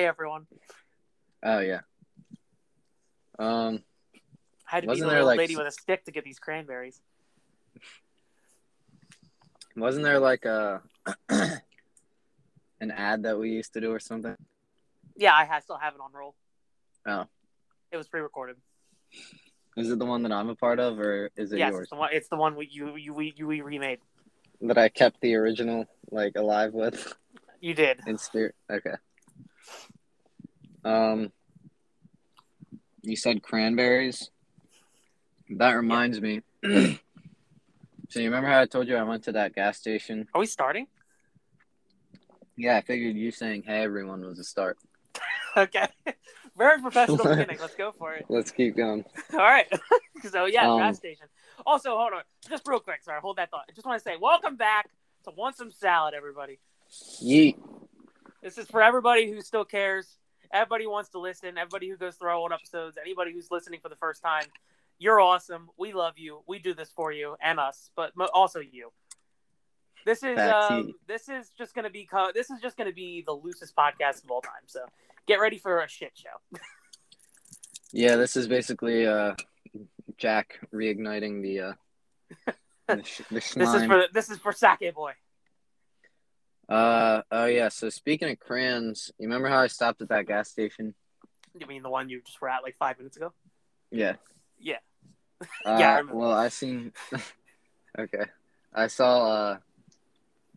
Hey everyone. Oh yeah. Um, I had to be the little like, lady with a stick to get these cranberries. wasn't there like a an ad that we used to do or something? Yeah, I ha- still have it on roll. Oh. It was pre-recorded. Is it the one that I'm a part of, or is it yes, yours it's the one. It's the one we, you you we you we remade. that I kept the original like alive with You did. in spirit? Okay. Um, you said cranberries. That reminds me. so you remember how I told you I went to that gas station? Are we starting? Yeah, I figured you saying "Hey everyone" was a start. Okay. Very professional beginning. Let's go for it. Let's keep going. All right. so yeah, Um, gas station. Also, hold on, just real quick. Sorry, hold that thought. I just want to say, welcome back to Want Some Salad, everybody. Yeet. This is for everybody who still cares. Everybody wants to listen. Everybody who goes through our old episodes. Anybody who's listening for the first time. You're awesome. We love you. We do this for you and us, but also you. This is um, this is just gonna be co- this is just gonna be the loosest podcast of all time. So get ready for a shit show. Yeah, this is basically uh, Jack reigniting the uh, the, sh- the This is for this is for Sake Boy. Uh oh yeah. So speaking of crayons, you remember how I stopped at that gas station? You mean the one you just were at like five minutes ago? Yeah. Yeah. Uh, Yeah, I remember. well, I seen. okay, I saw uh,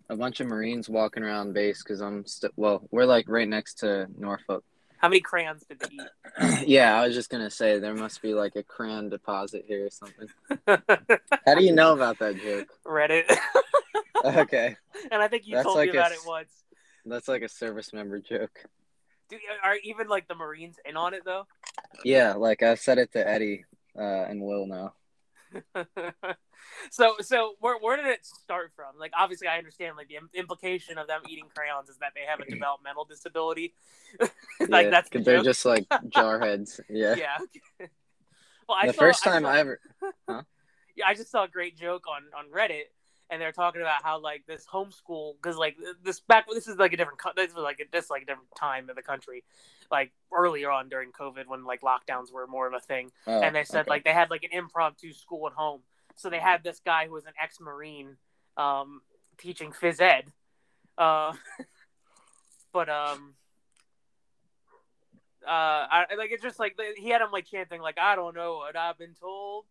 a bunch of Marines walking around base because I'm st- well, we're like right next to Norfolk. How many crayons did they eat? yeah, I was just gonna say there must be like a crayon deposit here or something. How do you know about that joke? Reddit. Okay, and I think you That's told like me a about s- it once. that's like a service member joke. Do, are even like the Marines in on it though? Yeah, like I've said it to Eddie uh, and Will now. so so where where did it start from? Like obviously I understand like the im- implication of them eating crayons is that they have a developmental disability. like yeah, that's the they're joke. just like jarheads. Yeah. yeah. well, I the saw, first I time saw- I ever. yeah, I just saw a great joke on on Reddit, and they're talking about how like this homeschool because like this back this is like a different this was like a, this like a different time in the country, like earlier on during COVID when like lockdowns were more of a thing, Oh, and they said okay. like they had like an impromptu school at home, so they had this guy who was an ex marine, um, teaching phys ed, uh, but um. Uh, I like it's just like he had him like chanting like I don't know what I've been told.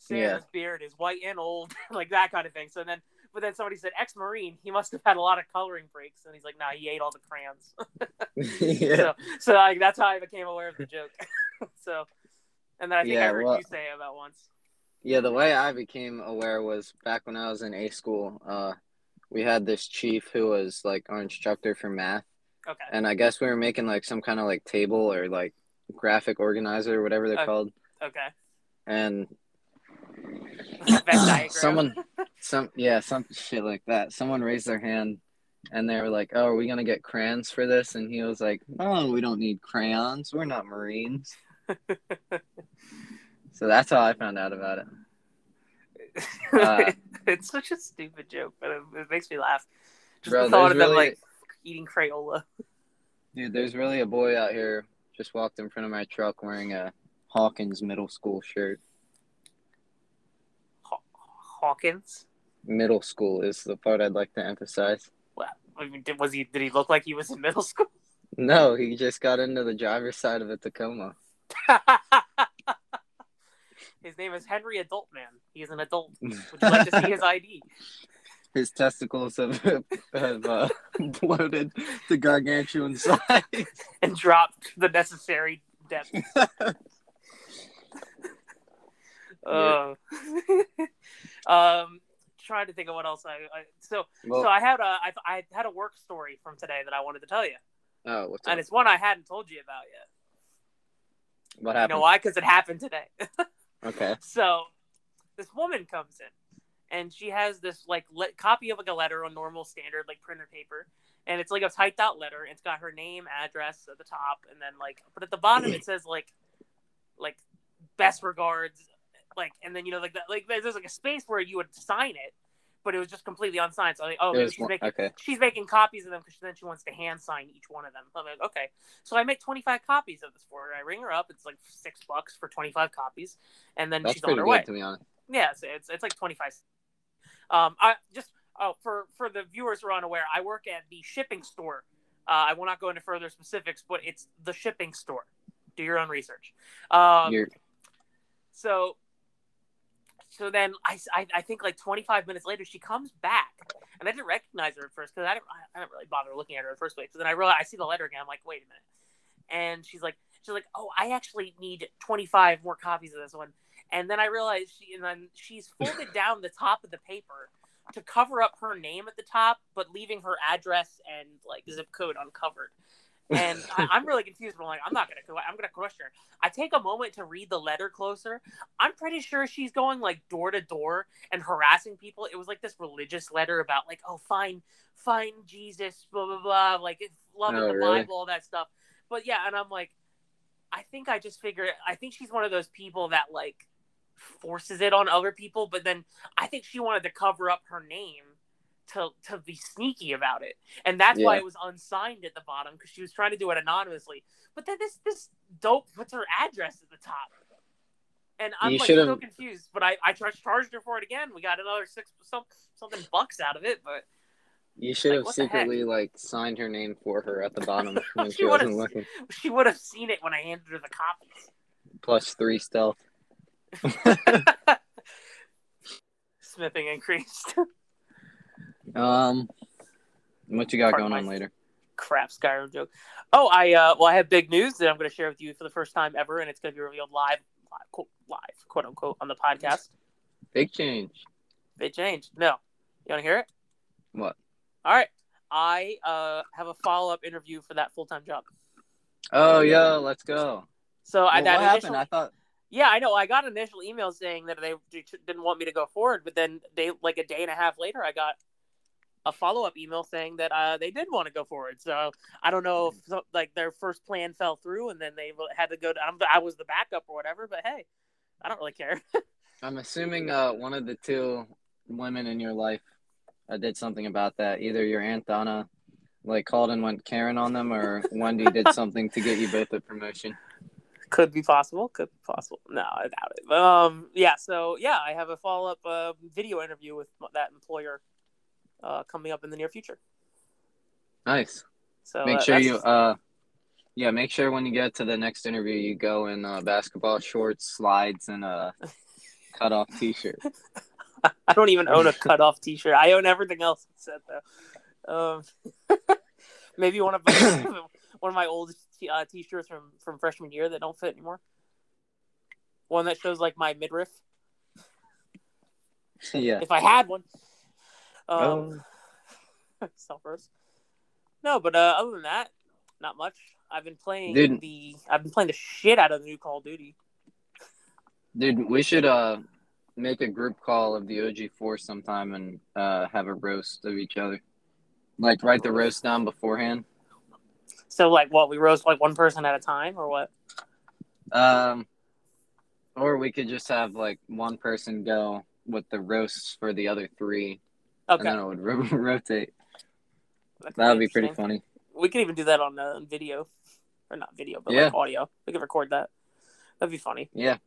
Santa's beard is white and old, like that kind of thing. So then, but then somebody said ex-marine. He must have had a lot of coloring breaks, and he's like, "Nah, he ate all the crayons." yeah. So, so like that's how I became aware of the joke. so, and then I think I Yeah, heard well- you say about once. Yeah, the way I became aware was back when I was in A school. Uh, we had this chief who was like our instructor for math, Okay. and I guess we were making like some kind of like table or like graphic organizer, or whatever they're Okay. called. Okay. And. Someone, some yeah, some shit like that. Someone raised their hand, and they were like, "Oh, are we gonna get crayons for this?" And he was like, "Oh, we don't need crayons. We're not Marines." so that's how I found out about it. Uh, it's such a stupid joke, but it, it makes me laugh. Just Bro, the thought of them like eating Crayola. Dude, there's really a boy out here just walked in front of my truck wearing a Hawkins middle school shirt. Haw- Hawkins. Middle school is the part I'd like to emphasize. Wow. I mean, did, was he? Did he look like he was in middle school? No, he just got into the driver's side of a Tacoma. His name is Henry Adultman. He is an adult. Would you like to see his ID? His testicles have, have uh, bloated to gargantuan size. And dropped the necessary depth. Uh, um, trying to think of what else I, I so Well, so I had a I, I had a work story from today that I wanted to tell you, oh, what's up? and it's one I hadn't told you about yet. What You happened? know why? Because it happened today. Okay. So this woman comes in and she has this like le- copy of like a letter on normal standard like printer paper and it's like a typed out letter it's got her name address at the top and then like but at the bottom it says like like best regards like and then you know like that like there's like a space where you would sign it but it was just completely unsigned. So I'm like, oh, maybe she's one- making okay. she's making copies of them because then she wants to hand sign each one of them. I'm like, okay. So I make 25 copies of this for her. I ring her up. It's like six bucks for 25 copies, and then That's she's on her way. to be honest. Yeah, it's, it's it's like 25. Um, I just oh for for the viewers who are unaware, I work at the shipping store. Uh, I will not go into further specifics, but it's the shipping store. Do your own research. Um, You're so so then I, I, I think like 25 minutes later she comes back. And i didn't recognize her at first because I didn't, I didn't really bother looking at her the first place. So then i realize i see the letter again. I'm like wait a minute. And she's like she's like oh i actually need 25 more copies of this one. And then i realized she and then she's folded down the top of the paper to cover up her name at the top but leaving her address and like zip code uncovered and I, I'm really confused. But I'm like, I'm not gonna, I'm gonna crush her. I take a moment to read the letter closer. I'm pretty sure she's going like door to door and harassing people. It was like this religious letter about like, oh, find, find Jesus, blah blah blah, like loving Oh, the really? Bible, all that stuff. But yeah, and I'm like, I think I just figured. I think she's one of those people that like forces it on other people, but then I think she wanted to cover up her name to to be sneaky about it, and that's why it was unsigned at the bottom because she was trying to do it anonymously. But then this this dope puts her address at the top, and I'm You like so confused. But I I charged her for it again. We got another six some, something bucks out of it, but you should Like, have what the heck? secretly like signed her name for her at the bottom when She she wasn't looking. she would have seen it when I handed her the copies. Plus three stealth. Smithing increased. Um, what you got Pardon going on later? crap Skyrim joke. Oh, I uh, well, I have big news that I'm going to share with you for the first time ever, and it's going to be revealed live, live, quote, live, quote unquote, on the podcast. Big change. Big change. No, you want to hear it? What? All right. I uh, have a follow up interview for that full time job. Oh, yo, let's go. So I Well, that what happened? I thought. yeah, I know. I got an initial email saying that they didn't want me to go forward, but then they like a day and a half later, I got a follow up email saying that uh, they did want to go forward. So I don't know if so- like their first plan fell through, and then they had to go. To, I'm, I was the backup or whatever, but hey, I don't really care. I'm assuming uh, one of the two women in your life uh, did something about that. Either your aunt Donna, like called and went Karen on them, or Wendy did something to get you both a promotion. could be possible. Could be possible. No, I doubt it. Um, yeah. So yeah, I have a follow up uh, video interview with that employer uh, coming up in the near future. Nice. So Make uh, sure you uh, yeah, make sure when you get to the next interview, you go in uh, basketball shorts, slides, and a cut off T-shirt. I don't even own a cut off T-shirt. I own everything else said though. Um, maybe one of my, one of my old t- uh, T-shirts from from freshman year that don't fit anymore. One that shows like my midriff, yeah. if I had one. Um, Oh. No, but uh, other than that, not much. I've been playing Dude. the I've been playing the shit out of the new Call of Duty. Dude, we should uh make a group call of the OG four sometime and uh have a roast of each other. Like write the roast down beforehand. So like, what we roast like one person at a time, or what? Um, or we could just have like one person go with the roasts for the other three, Okay, and then would ro- rotate. That would be pretty funny. We could even do that on uh, video, or not video, but Yeah. like audio. We could record that. That'd be funny. Yeah.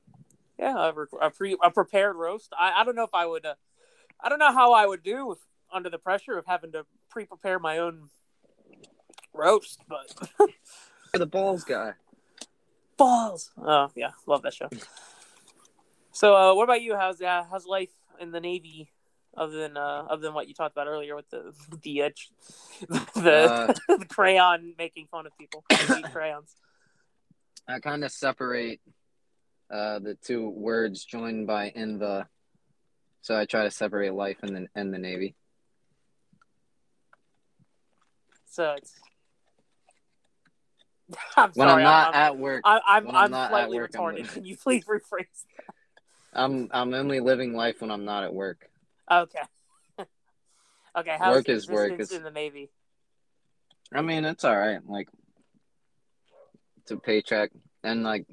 Yeah, a, rec- a pre a prepared roast. I, I don't know if I would. Uh, I don't know how I would do if, under the pressure of having to pre prepare my own roast, but the balls guy. balls. Oh yeah, love that show. So, uh, what about you? How's uh, how's life in the Navy? Other than uh, other than what you talked about earlier with the the uh, the, Uh, the crayon making fun of people crayons. I kind of separate uh the two words joined by in the. So I try to separate life and the and the Navy. So it's. I'm When sorry. I'm not I'm, at work, I'm, I'm, I'm I'm not slightly work, retarded. Can you please rephrase? I'm I'm only living life when I'm not at work. Okay. okay. How's Work is work, existence it's- in the Navy? I mean, it's all right. Like, it's a paycheck, and like,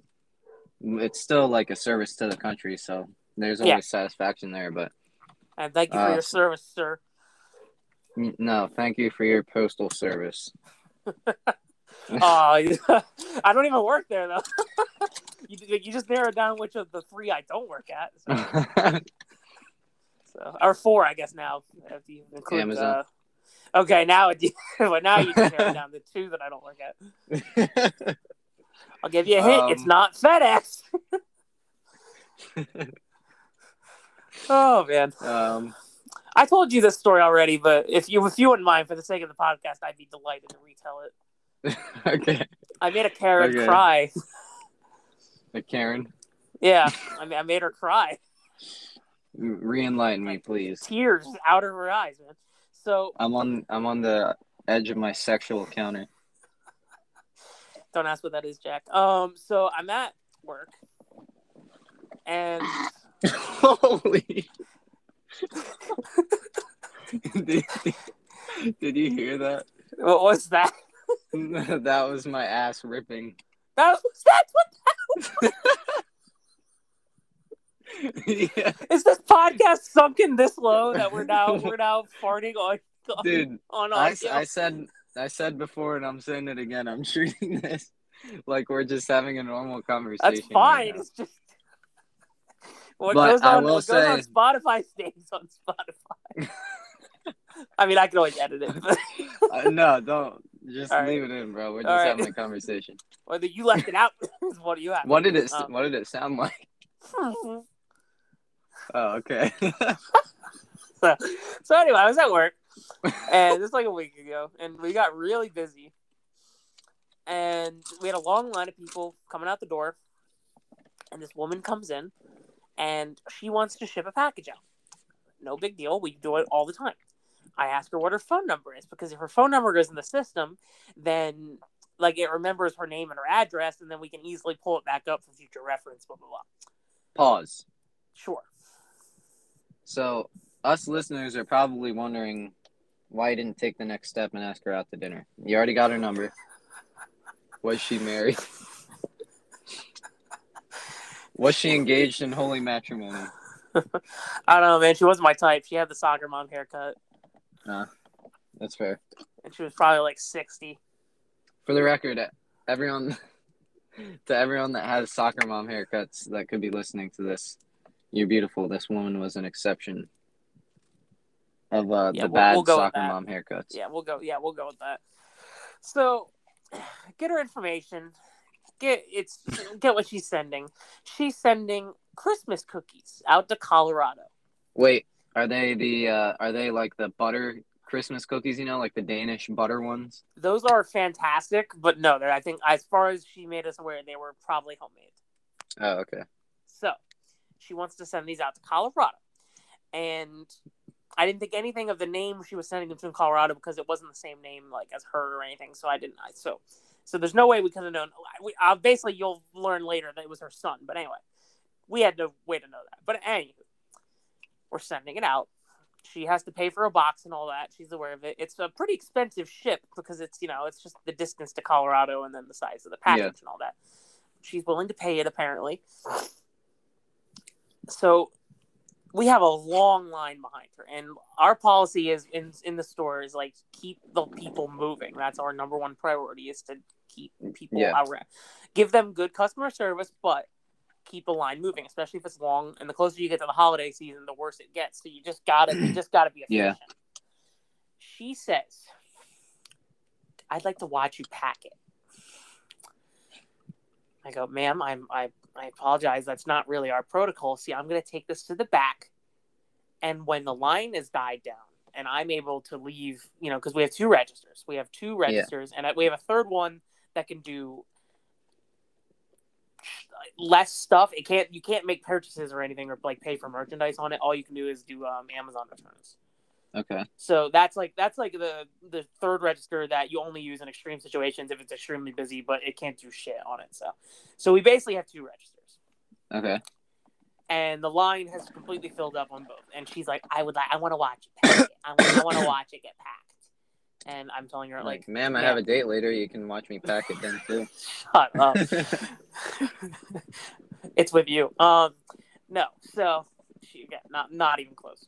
it's still like a service to the country. So there's always Yeah. satisfaction there. But And thank you for Uh, your service, sir. No, thank you for your postal service. Oh, I don't even work there though. you, you just narrowed down which of the three I don't work at. So, so or four, I guess now. If you include Amazon. Uh, okay, now it, well, now you can narrow down the two that I don't work at. I'll give you a hint. it's Um, not FedEx. oh man, um, I told you this story already, but if you if you wouldn't mind, for the sake of the podcast, I'd be delighted to retell it. okay. I made a Karen Okay. cry. Uh, Karen, Yeah, I mean, I made her cry. Re-enlighten me, please. Tears out of her eyes, man. So I'm on. I'm on the edge of my sexual counter. don't ask what that is, Jack. Um, so I'm at work, and Holy! did, did you hear that? what was that? that was my ass ripping. That was that's what yeah, is this podcast sunken this low that we're now we're now farting on on, dude. on I, audio? I said I said before, and I'm saying it again. I'm treating this like we're just having a normal conversation. That's fine. now. it's just what But goes I will what goes on say- Spotify stays on Spotify. I mean, I can always edit it, but Uh, no, don't. Just All right. leave it in, bro. We're just All right. having a conversation. whether you left it out what do you have? What did it? Um, what did it sound like? Oh, okay. so, so anyway, I was at work, and this is like a week ago, and we got really busy, and we had a long line of people coming out the door, and this woman comes in, and she wants to ship a package out. No big deal. We do it all the time. I ask her what her phone number is because if her phone number goes in the system, then like it remembers her name and her address, and then we can easily pull it back up for future reference. Blah blah blah. Pause. Sure. So, us listeners are probably wondering why you didn't take the next step and ask her out to dinner. You already got her number. Was she married? Was she engaged in holy matrimony? I don't know, man. She wasn't my type. She had the soccer mom haircut, That's fair. and she was probably like sixty. For the record, everyone to everyone that has soccer mom haircuts that could be listening to this, you're beautiful. This woman was an exception of uh, Yeah, the we'll- bad we'll soccer mom haircuts. Yeah, we'll go. Yeah, we'll go with that. So, get her information. Get it's get what she's sending. She's sending Christmas cookies out to Colorado. Wait, are they the uh, are they like the butter Christmas cookies? You know, like the Danish butter ones. Those are fantastic, but no, they're I think as far as she made us aware, they were probably homemade. Oh, okay. So she wants to send these out to Colorado. And I didn't think anything of the name she was sending them to in Colorado because it wasn't the same name like as her or anything. So I didn't. I, so so there's no way we could have known. We, uh, basically, you'll learn later that it was her son. But anyway, we had no way to know that. But anyway, we're sending it out. She has to pay for a box and all that. She's aware of it. It's a pretty expensive ship because it's you know it's just the distance to Colorado and then the size of the package Yeah. and all that. She's willing to pay it apparently. So we have a long line behind her, and our policy is in in the store is like keep the people moving. That's our number one priority is to keep people Yeah. around, give them good customer service, but keep the line moving, especially if it's long. And the closer you get to the holiday season, the worse it gets. So you just gotta you just gotta be Yeah. efficient. She says, "I'd like to watch you pack it." I go, ma'am, I'm I I apologize. That's not really our protocol. See, I'm gonna take this to the back, and when the line is died down, and I'm able to leave, you know, because we have two registers. We have two registers, and we have a third one that can do less stuff. It can't you can't make purchases or anything or like pay for merchandise on it. All you can do is do um, Amazon returns. Okay. So that's like that's like the the third register that you only use in extreme situations if it's extremely busy, but it can't do shit on it. So, so we basically have two registers, Okay. and the line has completely filled up on both. And she's like, "I would like, I want to watch it. Pack it. I want, to watch it get packed." And I'm telling her Like, like, ma'am, I yeah. have a date later. You can watch me pack it then too. "Shut up." it's with you. Um, no. So she again, not not even close.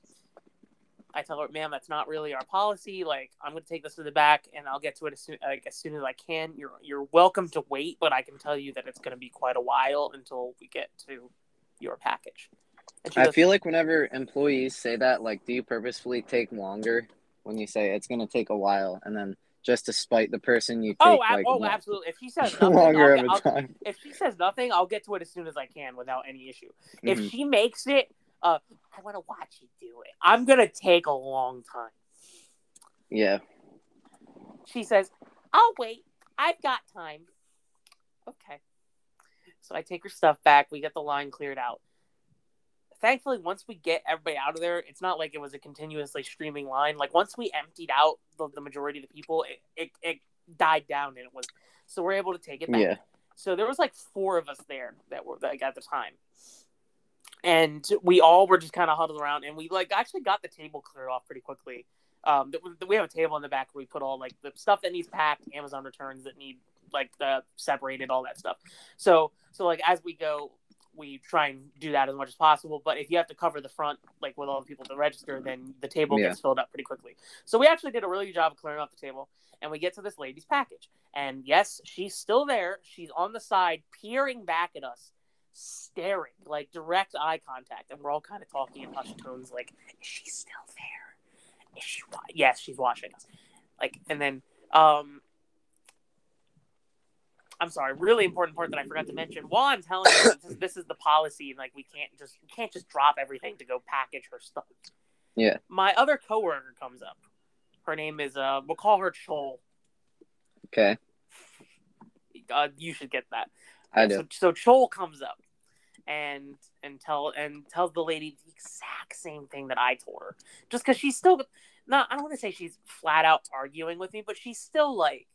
I tell her, "Ma'am, that's not really our policy. Like, I'm going to take this to the back, and I'll get to it as soon like, as soon as I can. You're you're welcome to wait, but I can tell you that it's going to be quite a while until we get to your package." I goes, feel like whenever employees say that, like, do you purposefully take longer when you say it's going to take a while, and then just to spite the person you oh, take, oh, like, oh, absolutely. If she says nothing, longer I'll, of a time. if she says nothing, I'll get to it as soon as I can without any issue. Mm-hmm. If she makes it, uh, I want to watch you do it. I'm gonna take a long time. Yeah. She says, "I'll wait. I've got time." Okay. So I take her stuff back. We get the line cleared out thankfully, once we get everybody out of there, it's not like it was a continuously streaming line. Like once we emptied out the, the majority of the people, it, it, it died down and it was so we're able to take it back. Yeah. So there was like four of us there that were like at the time. And we all were just kind of huddled around, and we like actually got the table cleared off pretty quickly. Um, we have a table in the back where we put all like the stuff that needs packed, Amazon returns that need like the separated, all that stuff. So so like as we go, we try and do that as much as possible. But if you have to cover the front, like with all the people to register, then the table yeah. gets filled up pretty quickly. So we actually did a really good job of clearing off the table. And we get to this lady's package. And yes, she's still there. She's on the side, peering back at us, staring, like direct eye contact. And we're all kind of talking in hushed tones, like, is she still there? Is she? Wa-? Yes, she's watching us. Like, and then um, I'm sorry, really important part that I forgot to mention. While I'm telling you, this is, this is the policy, and like we can't just we can't just drop everything to go package her stuff. Yeah. My other coworker comes up. Her name is uh, we'll call her Chol. Okay. Uh, you should get that. I do. So, so Chol comes up and and tell and tells the lady the exact same thing that I told her. Just because she's still not I don't want to say she's flat out arguing with me, but she's still like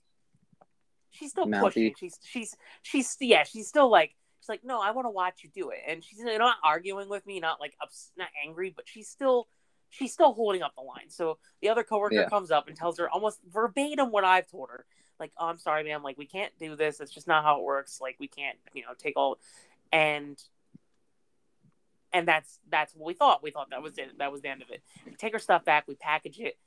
she's still Mouthy. pushing. She's she's she's yeah, she's still like she's like, no, I want to watch you do it, and she's not arguing with me, not like ups, not angry, but she's still she's still holding up the line. So the other coworker yeah. comes up and tells her almost verbatim what I've told her. Like, oh, I'm sorry, ma'am. Like, we can't do this. It's just not how it works. Like, we can't, you know, take all. And and that's that's what we thought. We thought that was it. That was the end of it. We take our stuff back. We package it,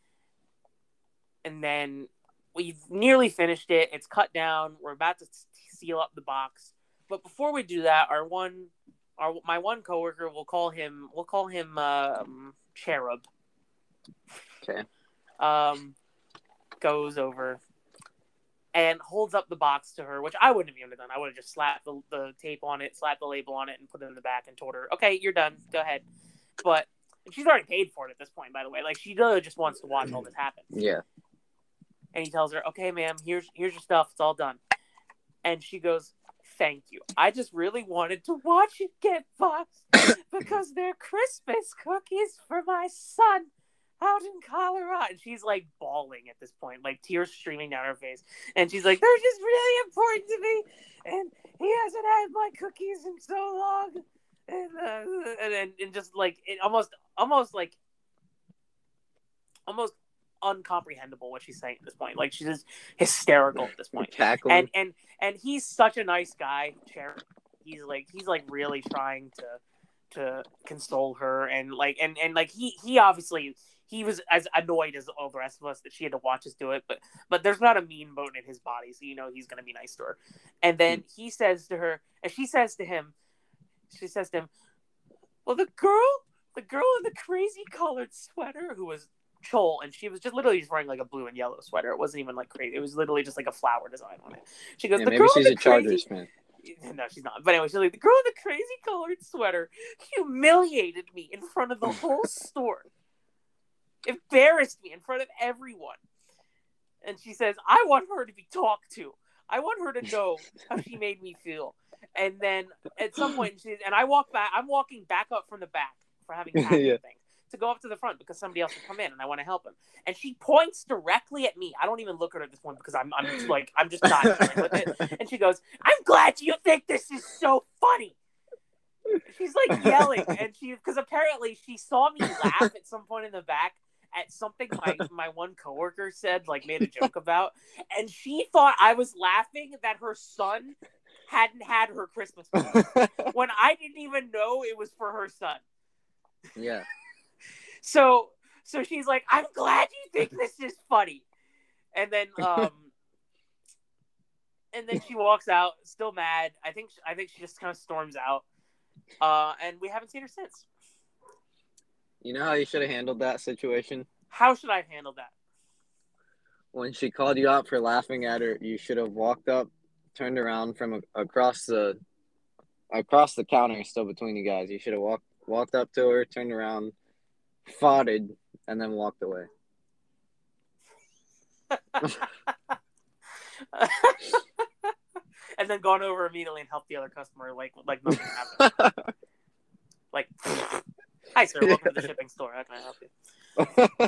and then we've nearly finished it. It's cut down. We're about to seal up the box. But before we do that, our one, our my one coworker, we'll call him, we'll call him um, Cherub. Okay. Um, goes over and holds up the box to her, which I wouldn't have even done. I would have just slapped the, the tape on it, slapped the label on it, and put it in the back and told her, "Okay, you're done. Go ahead." But she's already paid for it at this point, by the way. Like she really just wants to watch all this happen. Yeah and he tells her, "Okay, ma'am, here's here's your stuff. It's all done." And she goes, "Thank you. I just really wanted to watch it get boxed because they're Christmas cookies for my son out in Colorado." And she's like bawling at this point, like tears streaming down her face. And she's like, "They're just really important to me, and he hasn't had my cookies in so long." And, uh, and, and, and just like it almost almost like almost uncomprehendable what she's saying at this point. Like she's just hysterical at this point. Cackling. And and and he's such a nice guy. He's like he's like really trying to to console her and like and and like he he obviously he was as annoyed as all the rest of us that she had to watch us do it but but there's not a mean bone in his body so you know he's gonna be nice to her and then mm. he says to her and she says to him she says to him well the girl the girl in the crazy colored sweater who was Chol, and she was just literally just wearing like a blue and yellow sweater. It wasn't even like crazy. It was literally just like a flower design on it. She goes, yeah, the maybe girl she's in a the Chargers fan. No, she's not. But anyway, she's like the girl in the crazy colored sweater humiliated me in front of the whole store, embarrassed me in front of everyone. And she says, "I want her to be talked to. I want her to know how she made me feel." And then at some point, she and I walk back. I'm walking back up from the back for having yeah. things to go up to the front because somebody else will come in and I want to help him. And she points directly at me. I don't even look at her at this point because I'm, I'm like, I'm just not with it. And she goes, I'm glad you think this is so funny. She's like yelling, and she because apparently she saw me laugh at some point in the back at something my my one coworker said, like made a joke about, and she thought I was laughing that her son hadn't had her Christmas when I didn't even know it was for her son. Yeah. So So she's like, I'm glad you think this is funny. And then um and then she walks out, still mad. I think I think she just kind of storms out. Uh and we haven't seen her since. You know how you should have handled that situation? How should I handle that? When she called you out for laughing at her, you should have walked up, turned around from across the across the counter, still between you guys. You should have walked walked up to her, turned around, foughted, and then walked away. and then gone over immediately and helped the other customer like like nothing happened. like, hi sir, welcome to the shipping store. How can I help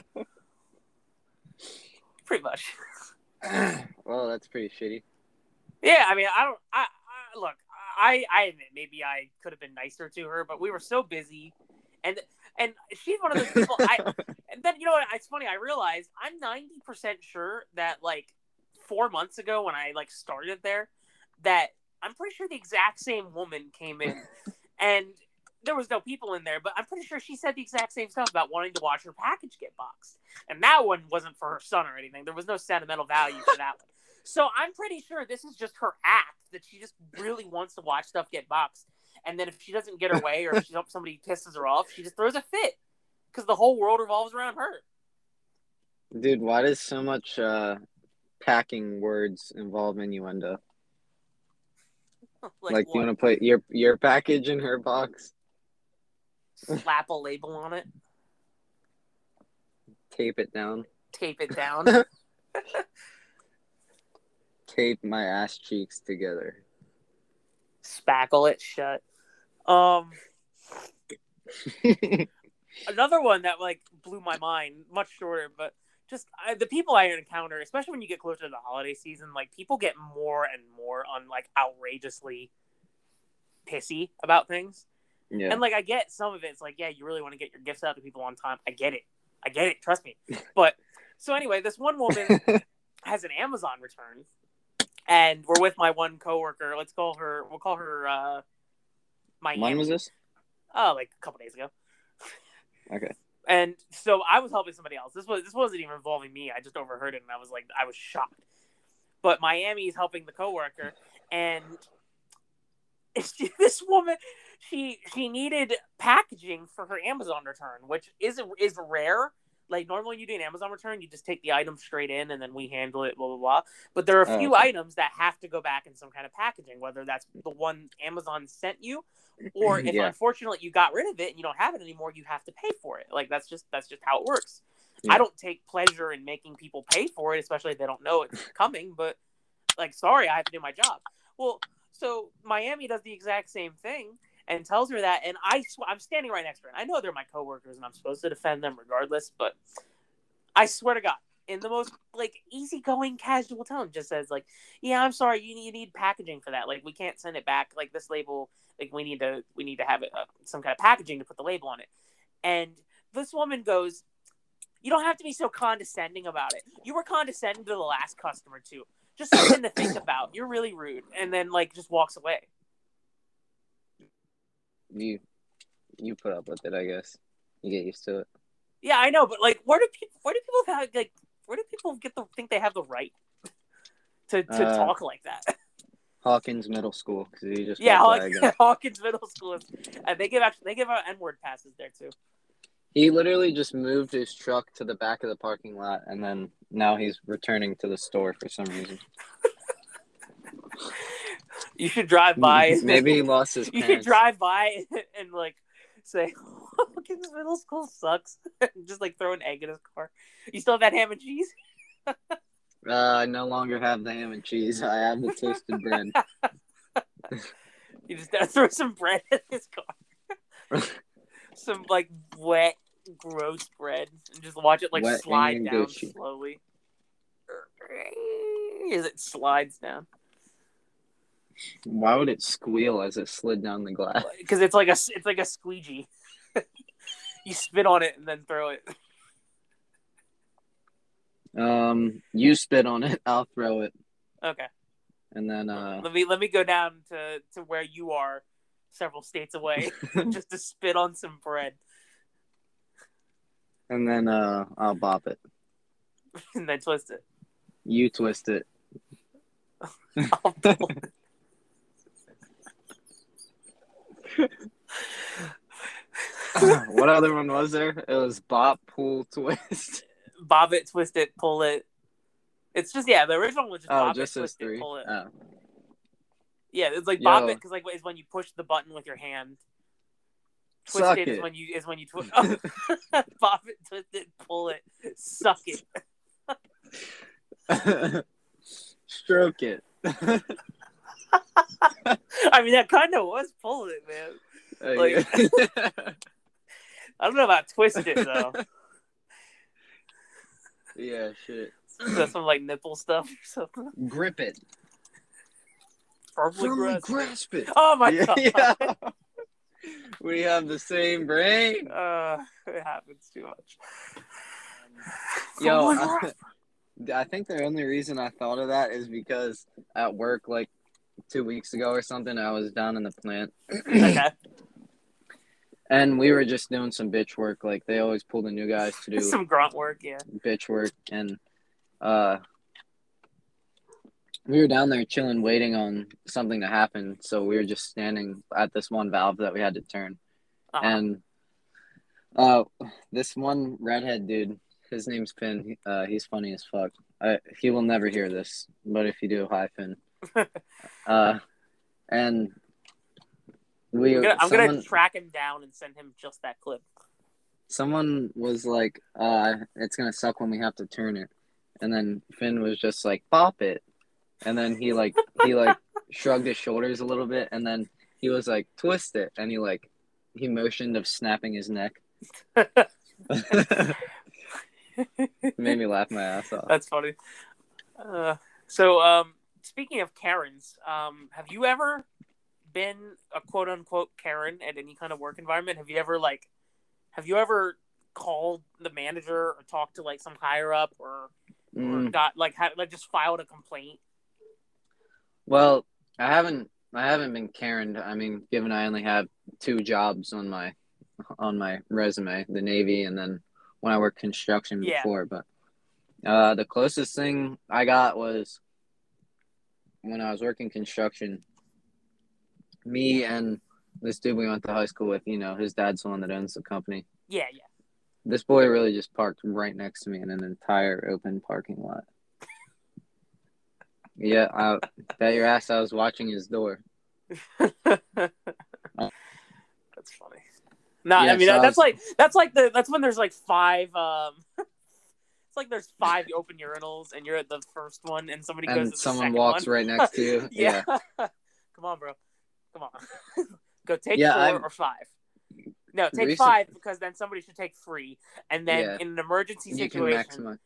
you? Pretty much. well, that's pretty shitty. Yeah, I mean, I don't. I, I look. I I admit maybe I could have been nicer to her, but we were so busy, and and she's one of those people. I and then you know what? It's funny. I realized I'm ninety percent sure that like four months ago when I like started there, that I'm pretty sure the exact same woman came in, and there was no people in there, but I'm pretty sure she said the exact same stuff about wanting to watch her package get boxed. And that one wasn't for her son or anything. There was no sentimental value for that one. So I'm pretty sure this is just her act that she just really wants to watch stuff get boxed. And then if she doesn't get her way or if she, somebody pisses her off, she just throws a fit because the whole world revolves around her. Dude, why does so much uh, packing words involve innuendo? like, like you want to put your your package in her box? Slap a label on it. Tape it down. Tape it down. Tape my ass cheeks together. Spackle it shut. Um, another one that like blew my mind, much shorter, but just I, the people I encounter, especially when you get closer to the holiday season, like people get more and more on like outrageously pissy about things. Yeah. And like I get some of it, it's like, yeah, you really want to get your gifts out to people on time. I get it. I get it, trust me. But so anyway, this one woman has an Amazon return and we're with my one coworker. Let's call her. We'll call her. uh my. When was this? Oh, like a couple days ago. Okay. And so I was helping somebody else. This was this wasn't even involving me. I just overheard it, and I was like, I was shocked. But Miami is helping the coworker, and this woman, she she needed packaging for her Amazon return, which is is rare like normally you do an Amazon return, you just take the item straight in and then we handle it, blah blah blah. But there are a oh, few okay. items that have to go back in some kind of packaging, whether that's the one Amazon sent you, or if yeah. unfortunately you got rid of it and you don't have it anymore, you have to pay for it. Like that's just that's just how it works. Yeah. I don't take pleasure in making people pay for it, especially if they don't know it's coming. But like, sorry, I have to do my job. Well, so Miami does the exact same thing and tells her that. And I, sw- I'm standing right next to her. And I know they're my coworkers, and I'm supposed to defend them regardless. But I swear to God, in the most like easygoing, casual tone, just says like, "Yeah, I'm sorry, you need, you need packaging for that. Like, we can't send it back. Like this label, like we need to we need to have it, uh, some kind of packaging to put the label on it." And this woman goes, "You don't have to be so condescending about it. You were condescending to the last customer too." Just something to think about. You're really rude, and then like just walks away you you put up with it, I guess. You get used to it. Yeah, I know, but like, where do people where do people have, like where do people get the think they have the right to to uh, talk like that? Hawkins Middle School because he just yeah Hawkins, Hawkins Middle School. is, and they give actually they give out N word passes there too. He literally just moved his truck to the back of the parking lot, and then now he's returning to the store for some reason. You should drive by. Maybe he lost his. You should drive by and like say, "Hawkins Middle School sucks." Just like throw an egg in his car. You still have that ham and cheese? uh, I no longer have the ham and cheese. I have the toasted bread. you just gotta throw some bread in his car. some like wet, gross bread, and just watch it like wet slide down slowly. As it slides down. Why would it squeal as it slid down the glass? Because it's like a it's like a squeegee. you spit on it and then throw it. Um, you spit on it. I'll throw it. Okay. And then uh, let me let me go down to to where you are, several states away, just to spit on some bread. and then uh, I'll bop it. and then twist it. You twist it. I'll pull it. what other one was there? It was bop, pull, twist. bop it, twist it, pull it. It's just yeah. The original was just Oh, bop just it, twist it, pull it. Oh. Yeah, it's like bop Yo. it because like is when you push the button with your hand. Twist Suck it is when you is when you twist. bop it, twist it, pull it, suck it. Stroke it. I mean that kind of was pulling it, man. Oh, Like- yeah. I don't know about twist it though. yeah, shit. That's some like nipple stuff or something. Grip it. Firmly Firmly grasp. grasp it. Oh my yeah, god. yeah. We have the same brain. Uh, it happens too much. Yo, I. I think the only reason I thought of that is because at work, like two weeks ago or something, I was down in the plant. okay. And we were just doing some bitch work. Like they always pull the new guys to do Some grunt work, yeah. bitch work. And uh, we were down there chilling, waiting on something to happen. So we were just standing at this one valve that we had to turn. Uh-huh. And uh, this one redhead dude, his name's Finn. Uh, he's funny as fuck. I, he will never hear this, but if you do, hi Finn. Uh, and we, I'm, gonna, I'm someone, gonna track him down and send him just that clip. someone was like, uh, "It's gonna suck when we have to turn it," and then Finn was just like, "Bop it," and then he like he like shrugged his shoulders a little bit, and then he was like, "Twist it," and he like he motioned of snapping his neck. Made me laugh my ass off. That's funny. Uh, so, um, speaking of Karens, um, have you ever been a quote unquote Karen at any kind of work environment? Have you ever like, have you ever called the manager or talked to like some higher up or, or Mm, got like had like just filed a complaint? well, I haven't I haven't been Karen. I mean, given I only have two jobs on my on my resume, the Navy and then when I worked construction Yeah. before, but uh, the closest thing I got was when I was working construction. Me and this dude we went to high school with, you know, his dad's the one that owns the company. Yeah, yeah. This boy really just parked right next to me in an entire open parking lot. Yeah, I bet your ass I was watching his door. that's funny. No, I mean so I that's was- like that's like the that's when there's like five. Um, it's like there's five open urinals and you're at the first one and somebody goes. And to someone second walks one. right next to you. yeah. Come on, bro. Come on. Go take Yeah, 4 I'm- or five. No, take Recent- five because then somebody should take three, and then Yeah. in an emergency situation,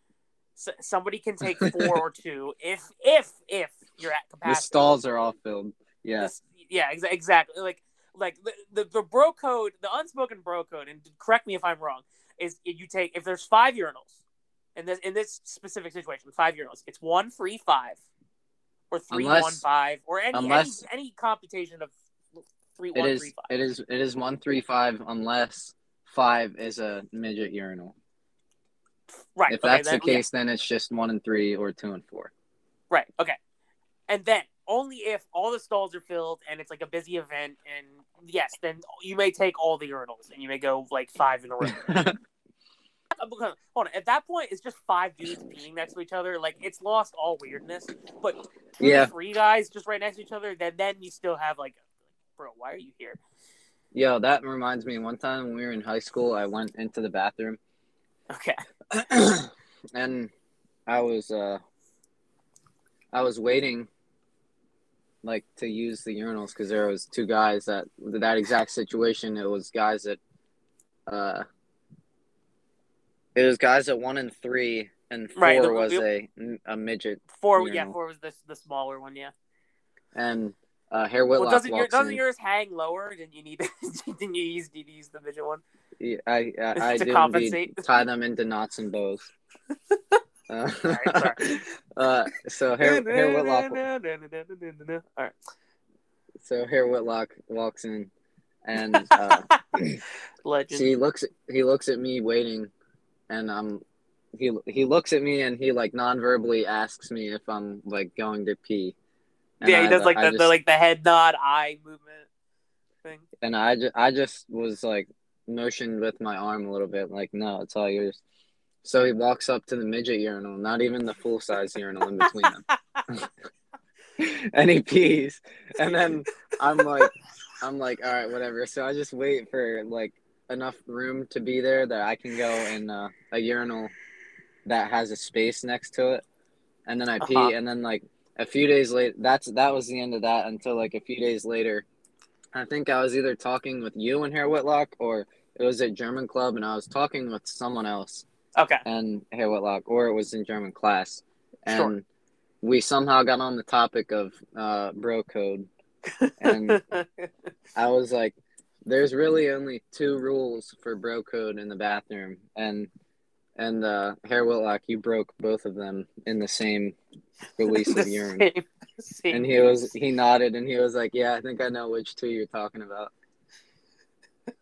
somebody can take four or two if if if you're at capacity. The stalls are all filled. Yeah. This- yeah, exa- exactly. Like, like the, the the bro code, the unspoken bro code, and correct me if I'm wrong, is you take if there's five urinals in this in this specific situation, five urinals, it's one free five, or three Unless- one five, or any unless- any, any computation of three It one is three five. it is it is one three five unless five is a midget urinal. right. If okay, that's then, the case, then it's just one and three or two and four. right. Okay. And then only if all the stalls are filled and it's like a busy event, and yes, then you may take all the urinals and you may go like five in a row. Uh, hold on. At that point, it's just five dudes peeing next to each other. Like it's lost all weirdness. But Yeah. three guys just right next to each other. Then then you still have like, bro, why are you here? Yo, that reminds me. One time when we were in high school, I went into the bathroom Okay. and I was uh I was waiting like to use the urinals because there was two guys that that exact situation. It was guys that uh it was guys at one and three and four Right, was a a midget Four. Yeah, Urinal. four was the the smaller one. Yeah. and uh Hair Whitlock Well, doesn't your doesn't yours hang lower? Didn't you need? didn't you use? Did you use the midget one? Yeah, I I, I To do compensate. tie them into knots and bows. Uh, sorry. uh, so Hair, Hair Whitlock All right. so Hair Whitlock walks in and uh, Legend. so he looks he looks at me waiting and I'm he he looks at me and he like non-verbally asks me if I'm like going to pee. And yeah, he I- does like I the, just- the like the head nod, eye movement thing. and I just, I just was like motioned with my arm a little bit, like no, it's all yours. So he walks up to the midget urinal, not even the full size urinal in between them, and he pees. And then I'm like, I'm like, all right, whatever. So I just wait for like enough room to be there that I can go in uh, a urinal that has a space next to it, and then I pee. Uh-huh. And then like a few days later, that's that was the end of that until like a few days later. I think I was either talking with you and Herr Whitlock or it was at German club and I was talking with someone else Okay. and Herr Whitlock or it was in German class. And Sure. we somehow got on the topic of uh, bro code. And I was like, there's really only two rules for bro code in the bathroom. And and uh, Herr Whitlock, you broke both of them in the same release The of urine. same- same And he was he nodded and he was like, "Yeah, I think I know which two you're talking about."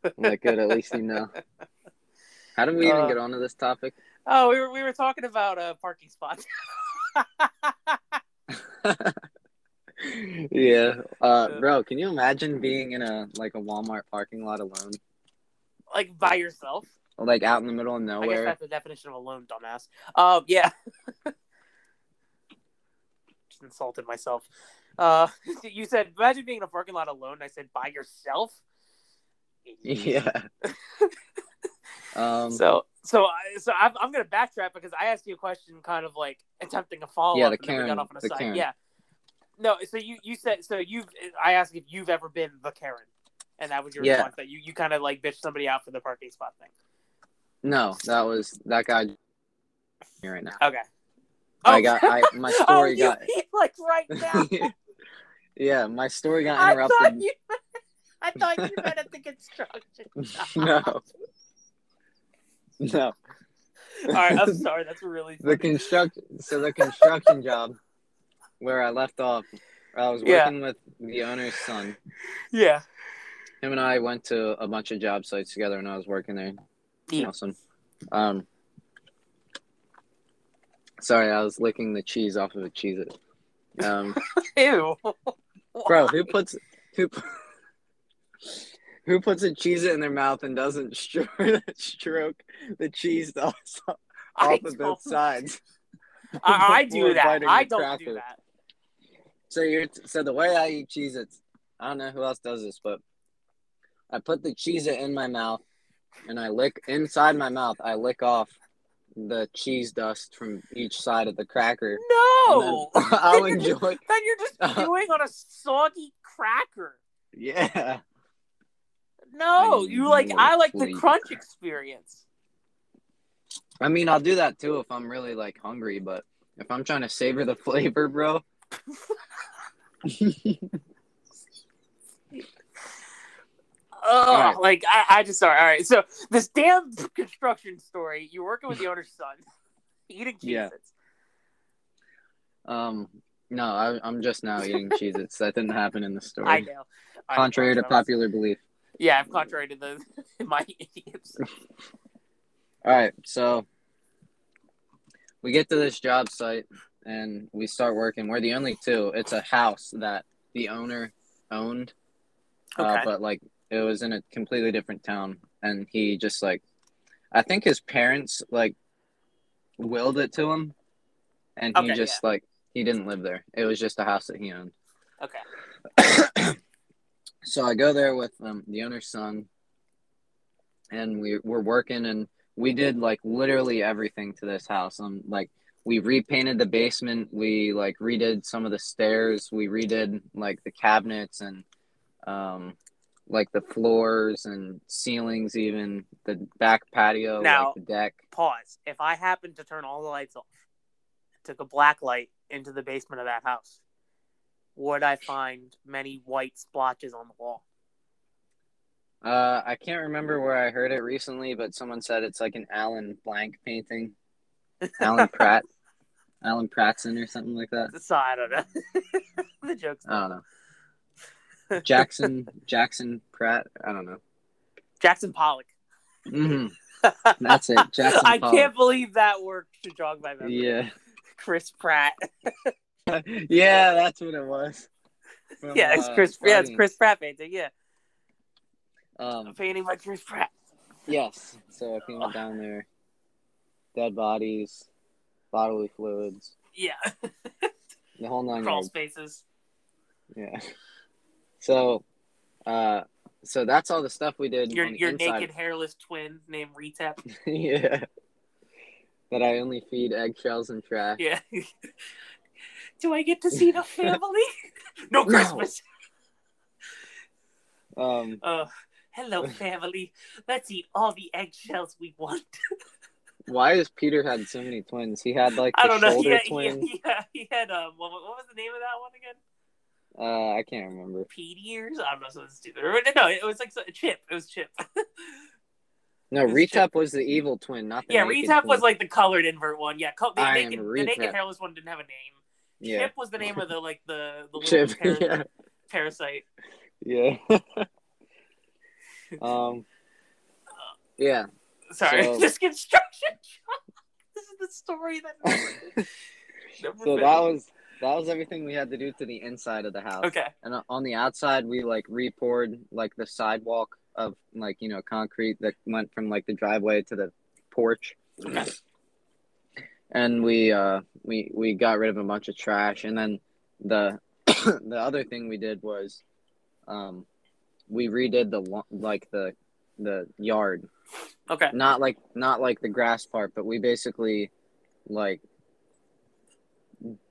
I'm like, good, at least you know. How did we even Uh, get onto this topic? Oh, we were we were talking about uh parking spots. yeah, uh, Yeah. bro, can you imagine being in a like a Walmart parking lot alone, like by yourself. like out in the middle of I guess nowhere? that's the definition of alone, dumbass. Um, yeah. Just insulted myself. Uh, you said imagine being in a parking lot alone. I said by yourself. Yeah. um. So so I, so I'm, I'm gonna backtrack because I asked you a question, kind of like attempting a follow Yeah, up. the and then we Karen- got off on a the side. Karen. Yeah. No, so you you said so you've I asked if you've ever been the Karen, and that was your Yeah. response that you you kind of like bitched somebody out for the parking spot thing. No, that was that guy. Here right now. Okay. I oh. got I my oh, story you got. mean, like right now. yeah, my story got I thought interrupted. you. I thought you meant at the construction. no. No. All right, I'm sorry. That's really the funny. construct so the construction job where I left off, I was Yeah. working with the owner's son. yeah. Him and I went to a bunch of job sites together when I was working there. Yeah. Awesome. Um sorry, I was licking the cheese off of a Cheez It. Um Ew. bro, who puts who who puts a cheese in their mouth and doesn't stroke, stroke the cheese off I of both sides? I, I do that. I don't do that. So you're so the way I eat Cheez Its, I don't know who else does this, but I put the Cheez It in my mouth and I lick inside my mouth, I lick off the cheese dust from each side of the cracker. No. I'll you're just- enjoy Then you're just chewing on a soggy cracker. Yeah. No, I you like. I like the crunch experience. I mean I'll do that too if I'm really like hungry, but if I'm trying to savor the flavor, bro. Oh, right. like I, I just sorry. All right, so this damn construction story. You're working with the owner's son, eating cheese. Yeah. um no, I, I'm just now eating Cheez Its. That didn't happen in the story. I know. I Contrary know, to that was- popular belief. Yeah, I'm contrary to the my idiots. All right, so we get to this job site and we start working. We're the only two. It's a house that the owner owned, uh, but like it was in a completely different town, and he just like, I think his parents like willed it to him, and he Okay, just like he didn't live there. It was just a house that he owned. Okay. so I go there with um, the owner's son, and we we're working, and we did like literally everything to this house. I'm like we repainted the basement, we like redid some of the stairs, we redid like the cabinets and um, like the floors and ceilings, even the back patio, Now- like the deck. Pause. If I happened to turn all the lights off, took a black light into the basement of that house, would I find many white splotches on the wall? Uh, I can't remember where I heard it recently, but someone said it's like an Alan Blank painting, Alan Pratt, Alan Prattson or something like that. So I don't know. the joke's I don't know. Jackson Jackson Pratt. I don't know. Jackson Pollock. hmm That's it, Jackson I Pollock. can't believe that worked to jog my memory. Yeah, Chris Pratt. yeah, that's what it was. From, yeah, it's uh, Chris. Yeah, it's Chris Pratt painting. Yeah, Um, painting by Chris Pratt. yes. So you went down there, dead bodies, bodily fluids, Yeah, the whole nine crawl yards. spaces. Yeah. So, uh, so that's all the stuff we did. Your your inside. naked hairless twin named Retep. yeah. That I only feed eggshells and trash. Yeah. Do I get to see the family? no No. Christmas. Um, Uh, hello, family. Let's eat all the eggshells we want. Why has Peter had so many twins? He had like the I don't know. He had, he, had, he had um, what, what was the name of that one again? Uh, I can't remember. Pete ears? I don't know. Something stupid. No, it was like so- Chip. It was Chip. No, It's Retep was the evil twin, not the yeah, Retep twin. was like the colored invert one. Yeah, co- the, I am naked, the naked hairless one didn't have a name. yeah. Chip was the name of the like the the little Chip. par- yeah. parasite. Yeah. um. Yeah. Sorry, So- this construction job. This is the story that. Never, never So that was that was everything we had to do to the inside of the house. okay. And on the outside, we like repoured like the sidewalk of like you know concrete that went from like the driveway to the porch. Okay. And we uh we we got rid of a bunch of trash, and then the the other thing we did was, um, we redid the like the the yard, Okay. not like not like the grass part, but we basically like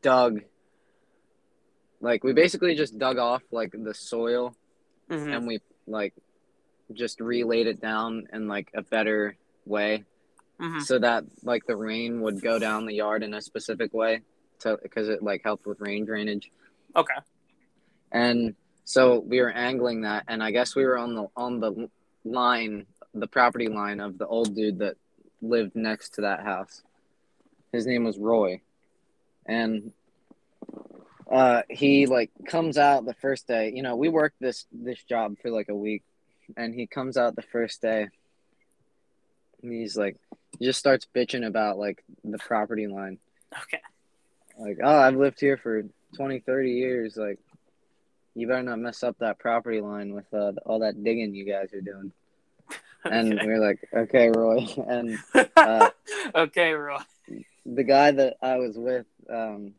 dug like we basically just dug off like the soil hmm and we like just relayed it down in like a better way hmm so that like the rain would go down the yard in a specific way to because it like helped with rain drainage Okay. and so we were angling that and i guess we were on the on the line the property line of the old dude that lived next to that house. His name was roy. And uh he like comes out the first day. You know we worked this this job for like a week. And he comes out the first day. And he's like he just starts bitching about like the property line. Okay. like oh i've lived here for 20 30 years. Like you better not mess up that property line with uh, all that digging you guys are doing and we are like okay roy and uh, okay, Roy. the guy that i was with um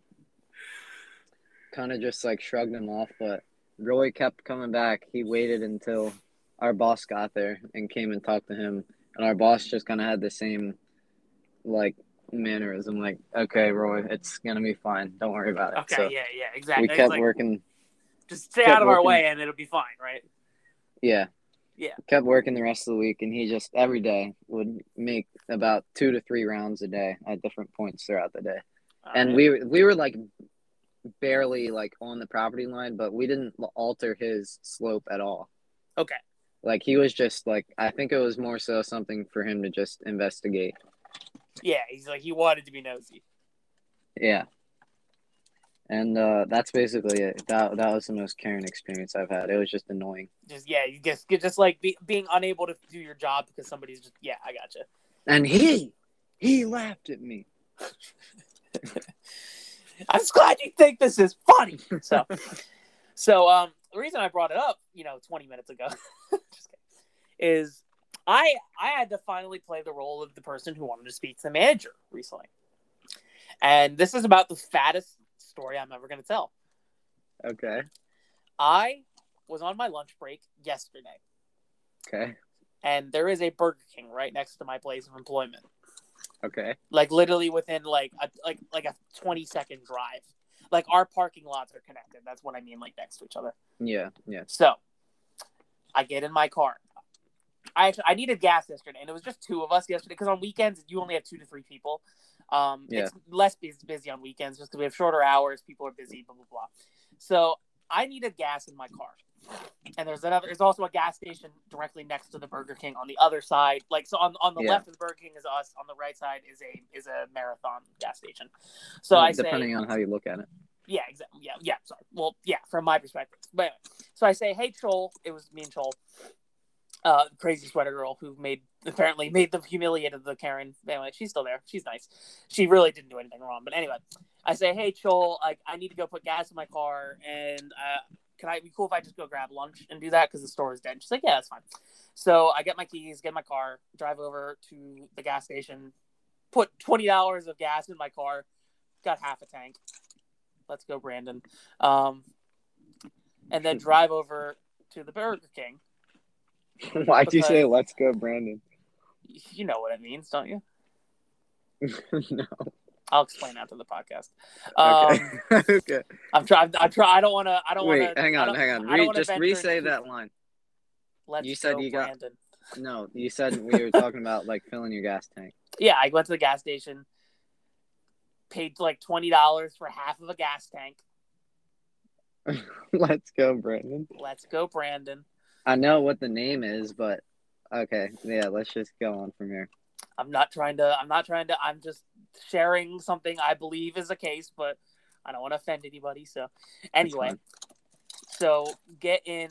kind of just like shrugged him off but roy kept coming back he waited until our boss got there and came and talked to him and our boss just kind of had the same like mannerism like okay roy it's gonna be fine don't worry about it Okay, so yeah, yeah, exactly. we kept like, working Just stay out of our working. way, and it'll be fine, right? Yeah. Yeah. Kept working the rest of the week, and he just every day would make about two to three rounds a day at different points throughout the day. and we we were like barely like on the property line, but we didn't alter his slope at all. okay, Like he was just like I think it was more so something for him to just investigate. yeah, he's like he wanted to be nosy. Yeah. And uh, that's basically it. That that was the most Karen experience I've had. It was just annoying. Just yeah, you just just like be, being unable to do your job because somebody's just yeah, I gotcha. And he he laughed at me. I'm just glad you think this is funny. So, so um, the reason I brought it up, you know, 20 minutes ago, is I I had to finally play the role of the person who wanted to speak to the manager recently, and this is about the fattest story I'm ever going to tell. Okay. I was on my lunch break yesterday, Okay. and there is a Burger King right next to my place of employment. Okay. like literally within like a like like a 20 second drive like our parking lots are connected that's what i mean like next to each other Yeah. Yeah. so i get in my car i actually i needed gas yesterday and it was just two of us yesterday because on weekends you only have two to three people um Yeah. it's less busy, on weekends just because we have shorter hours people are busy blah blah blah so i needed gas in my car and there's another there's also a gas station directly next to the burger king on the other side like so on, on the Yeah. left of the burger king is us on the right side is a is a marathon gas station so i say depending on how you look at it. yeah, exactly. Yeah, yeah. Sorry. Well, yeah, from my perspective. But anyway, so I say, "Hey, Chol." It was me and Chol. Uh, crazy sweater girl who made apparently made the humiliated the Karen. Anyway, she's still there. She's nice. She really didn't do anything wrong. But anyway, I say, hey, Chol, like I need to go put gas in my car, and uh, can I be cool if I just go grab lunch and do that because the store is dead? She's like, yeah, that's fine. So I get my keys, get my car, drive over to the gas station, put twenty dollars of gas in my car, got half a tank. Let's go, Brandon. Um, and then drive over to the Burger King Why'd you say let's go, Brandon? You know what it means, don't you? no. I'll explain after the podcast. Um, Okay. okay. I'm trying. I try. I don't want to. I don't want Wait, to. hang on, hang on. Re- just re-say that line. Let's You said go, you got- Brandon. No, you said we were talking about like filling your gas tank. Yeah, I went to the gas station, paid like twenty dollars for half of a gas tank. let's go, Brandon. Let's go, Brandon. I know what the name is, but okay, yeah, let's just go on from here. I'm not trying to. I'm not trying to. I'm just sharing something I believe is a case, but I don't want to offend anybody. So, anyway, so get in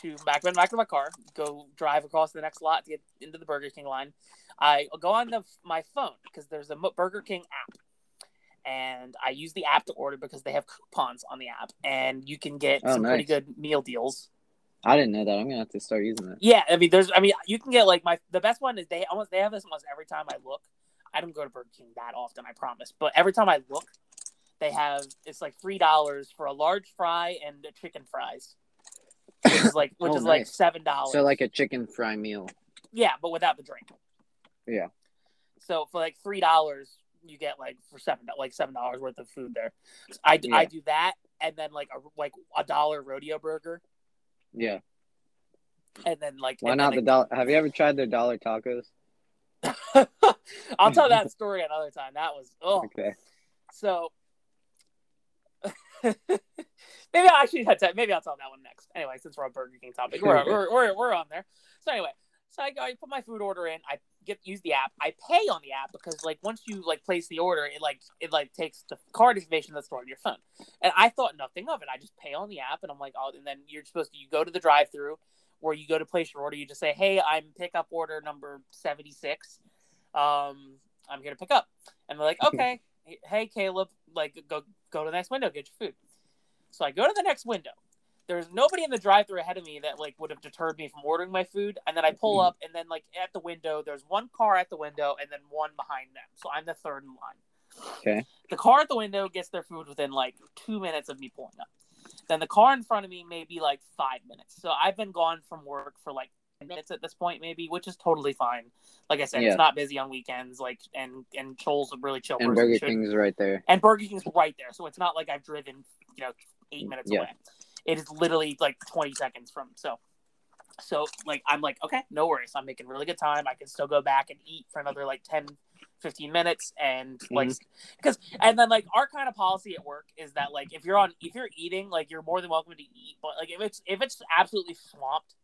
to back in back to my car. Go drive across the next lot to get into the Burger King line. I go on the my phone because there's a Burger King app, and I use the app to order because they have coupons on the app, and you can get Oh, some pretty good meal deals. I didn't know that. I'm gonna have to start using it. Yeah, I mean, there's, I mean, you can get like my the best one is they almost they have this almost every time I look. I don't go to Burger King that often, I promise, but every time I look, they have it's like three dollars for a large fry and a chicken fries, which is like which Oh, is like seven dollars. So like a chicken fry meal. yeah, but without the drink. Yeah. So for like three dollars, you get like for seven like seven dollars worth of food there. I Yeah. do that, and then like a like a dollar rodeo burger, Yeah. and then like Why not the dollar? Have you ever tried their dollar tacos? I'll tell that story another time. That was oh Okay. So maybe I'll actually maybe I'll tell that one next. Anyway, since we're on Burger King topic, we're, we're, we're, we're on there. So anyway, so I, go, I put my food order in. I get use the app. I pay on the app because like once you like place the order, it like it like takes the card information that's stored on your phone. And I thought nothing of it. I just pay on the app, and I'm like, oh, and then you're supposed to you go to the drive-through where you go to place your order. You just say, hey, I'm pickup order number seventy six. Um, I'm here to pick up, and they're like, okay, hey Caleb, like go go to the next window, get your food. So I go to the next window. There's nobody in the drive-through ahead of me that like would have deterred me from ordering my food. And then I pull Mhm. up, and then like at the window, there's one car at the window, and then one behind them. So I'm the third in line. Okay. The car at the window gets their food within like two minutes of me pulling up. Then the car in front of me may be like five minutes. So I've been gone from work for like 10 minutes at this point, maybe, which is totally fine. Like I said, Yeah. it's not busy on weekends. Like and and Chol's a really chill And. Burger King's right there. and Burger King's right there, so it's not like I've driven, you know, eight minutes Yeah. away. It is literally like twenty seconds from so. So like I'm like okay, no worries. I'm making really good time. I can still go back and eat for another like 10, 15 minutes, and like mm-hmm. because and then like our kind of policy at work is that like if you're on if you're eating like you're more than welcome to eat, but like if it's if it's absolutely swamped.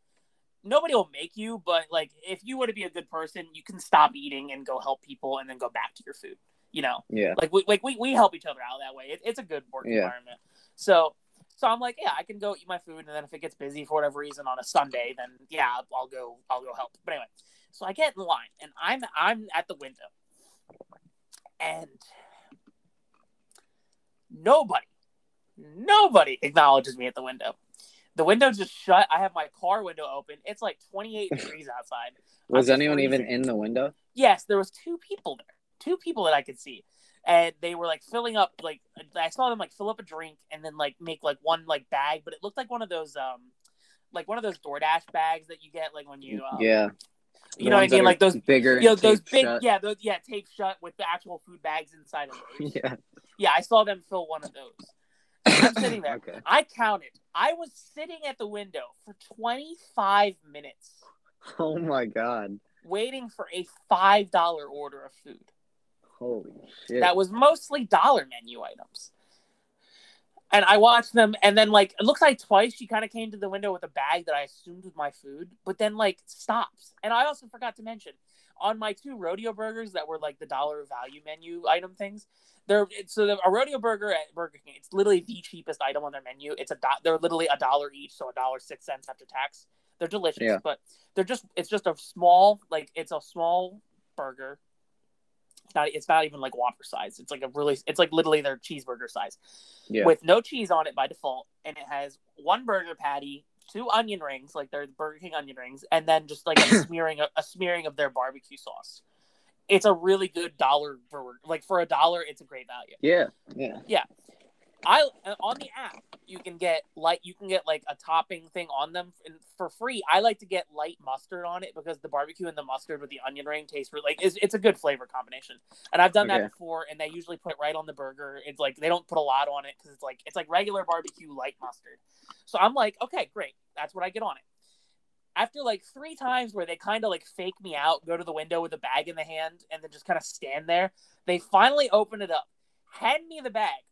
Nobody will make you, but like if you were to be a good person, you can stop eating and go help people, and then go back to your food. You know, Yeah. like we like we, we help each other out that way. It, it's a good work Yeah. environment. So so I'm like, yeah, I can go eat my food, and then if it gets busy for whatever reason on a Sunday, then yeah, I'll, go I'll go help. But anyway, so I get in line, and I'm I'm at the window, and nobody nobody acknowledges me at the window. The window just shut. I have my car window open. It's like 28 degrees outside. Was I'm anyone even in the window? Yes, there was two people there. Two people that I could see. And they were like filling up like I saw them like fill up a drink and then like make like one like bag, but it looked like one of those um like one of those DoorDash bags that you get like when you um, yeah. you The know what I mean like those bigger. you know those big shut. yeah those yeah taped shut with the actual food bags inside of those. Yeah. yeah, I saw them fill one of those. I'm sitting there. Okay. I counted. I was sitting at the window for 25 minutes Oh my god. waiting for a $5 order of food. Holy shit. that was mostly dollar menu items. And I watched them, and then like it looks like twice she kind of came to the window with a bag that I assumed was my food, but then like stops. And I also forgot to mention on my two rodeo burgers that were like the dollar value menu item things. They're so the, a rodeo burger at Burger King. It's literally the cheapest item on their menu. It's a do- they're literally a dollar each, so a dollar six cents after tax. They're delicious, Yeah. but they're just it's just a small like it's a small burger. It's not it's not even like Whopper size. It's like a really it's like literally their cheeseburger size Yeah. with no cheese on it by default, and it has one burger patty, two onion rings, like they're Burger King onion rings, and then just like a smearing a smearing of their barbecue sauce. It's a really good dollar burger. Like for a dollar, it's a great value. Yeah, yeah. Yeah. I uh, on the app you can get like you can get like a topping thing on them and for free. I like to get light mustard on it because the barbecue and the mustard with the onion ring taste really like it's, it's a good flavor combination. And I've done Okay. that before, and they usually put it right on the burger. It's like they don't put a lot on it because it's like it's like regular barbecue light mustard. So I'm like, okay, great, that's what I get on it. After like three times where they kind of like fake me out, go to the window with a bag in the hand, and then just kind of stand there, they finally open it up, hand me the bag,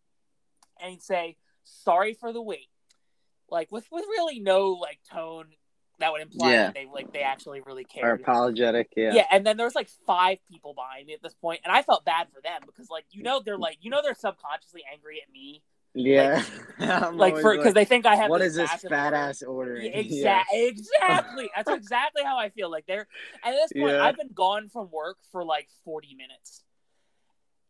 and say, "Sorry for the wait," like with with really no like tone that would imply Yeah. that they like they actually really Or apologetic. Yeah. Yeah. and then there was like five people behind me at this point, and I felt bad for them because like you know they're like you know they're subconsciously angry at me, Yeah. I'm like for because they think I have what this is this fat order. ass ordering? Yeah, Exactly, exactly. That's exactly how I feel. Like they're at this point, Yeah. I've been gone from work for like forty minutes,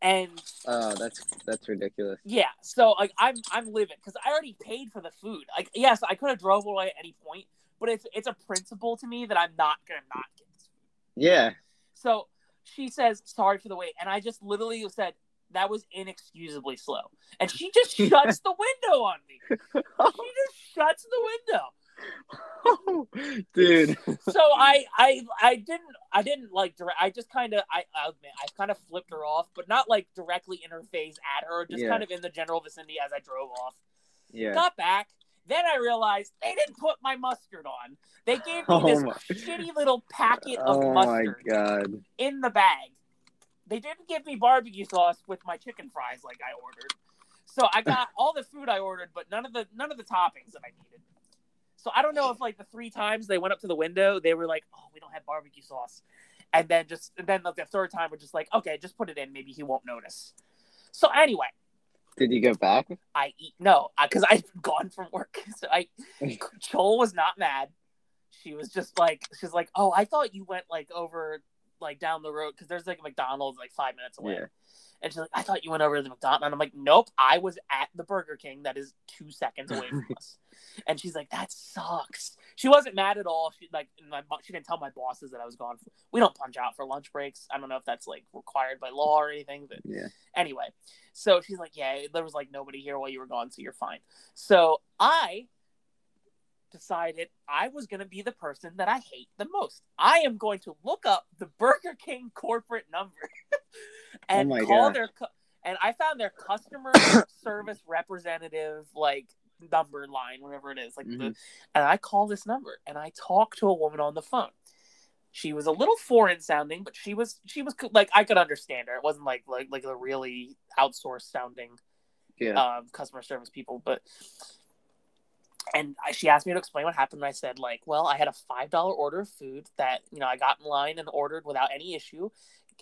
and Oh, that's that's ridiculous. yeah, so like I'm I'm livid because I already paid for the food. Like yes, I could have drove away at any point, but it's it's a principle to me that I'm not gonna not get this food. Yeah. So she says sorry for the wait, and I just literally said that was inexcusably slow, and she just shuts the window on me. She just shuts the window. Dude. so I, I, I didn't, I didn't like. Direct, I just kind of, I, oh, I'll admit, I kind of flipped her off, but not like directly in her face at her, just Yeah. kind of in the general vicinity as I drove off. Yeah. Got back. Then I realized they didn't put my mustard on. They gave me Oh this my- shitty little packet of Oh my mustard god. in the bag. They didn't give me barbecue sauce with my chicken fries like I ordered. So I got all the food I ordered, but none of the none of the toppings that I needed. So I don't know if like the three times they went up to the window, they were like, "Oh, we don't have barbecue sauce," and then just and then like the third time we're just like, "Okay, just put it in. Maybe he won't notice." So anyway, Did you go back? I eat no because I've gone from work. So I Chol was not mad. She was just like she's like, "Oh, I thought you went like over like down the road because there's like a McDonald's like five minutes away." Yeah. And she's like, "I thought you went over to the McDonald's," and I'm like, "Nope, I was at the Burger King that is two seconds away from us." And she's like, "That sucks." She wasn't mad at all. She like my she didn't tell my bosses that I was gone. For, we don't punch out for lunch breaks. I don't know if that's like required by law or anything, but Yeah. anyway so she's like yeah there was like nobody here while you were gone so you're fine so i decided i was going to be the person that i hate the most i am going to look up the burger king corporate number and Oh call their cu- and i found their customer service representative like number line whatever it is like the Mhm. and I call this number and I talk to a woman on the phone. She was a little foreign sounding, but she was she was like I could understand her. It wasn't like like like the really outsourced sounding Yeah. um, customer service people, but and she asked me to explain what happened. And I said like, well, I had a five dollar order of food that you know I got in line and ordered without any issue.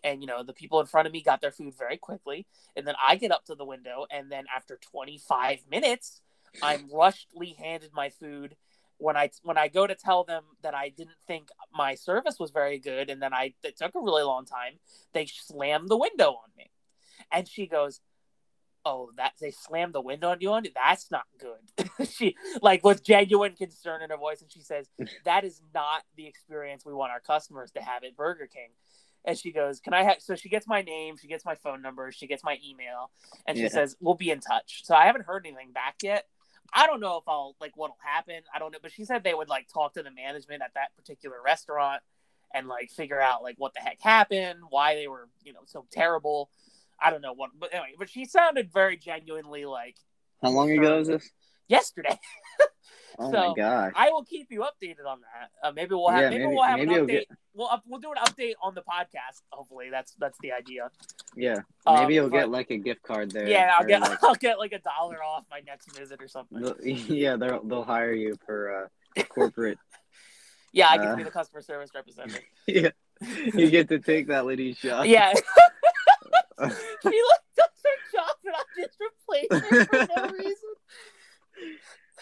And you know the people in front of me got their food very quickly, and then I get up to the window, and then after 25 minutes, I'm rushedly handed my food. When I when I go to tell them that I didn't think my service was very good, and then I it took a really long time, they slammed the window on me, and she goes, "Oh, that they slammed the window on you on that's not good." she like with genuine concern in her voice, and she says, "That is not the experience we want our customers to have at Burger King." And she goes, "Can I have?" So she gets my name, she gets my phone number, she gets my email, and she Yeah. says, "We'll be in touch." So I haven't heard anything back yet. I don't know if I'll like what'll happen. I don't know, but she said they would like talk to the management at that particular restaurant and like figure out like what the heck happened, why they were you know so terrible. I don't know what, but anyway, but she sounded very genuinely like How long ago was this? yesterday. Oh So, my gosh. I will keep you updated on that. Uh, maybe we'll have Yeah, maybe, maybe- we'll have maybe an update. get- We'll up, we'll do an update on the podcast. Hopefully, that's that's the idea. Yeah. Um, Maybe you'll but- get like a gift card there. yeah, I'll get like, I'll get like a dollar off my next visit or something. they'll- yeah, they'll they'll hire you for uh corporate. Yeah, I get uh, to be the customer service representative. yeah. You get to take that lady's job. Yeah. she like does her job and I just replace her for no reason.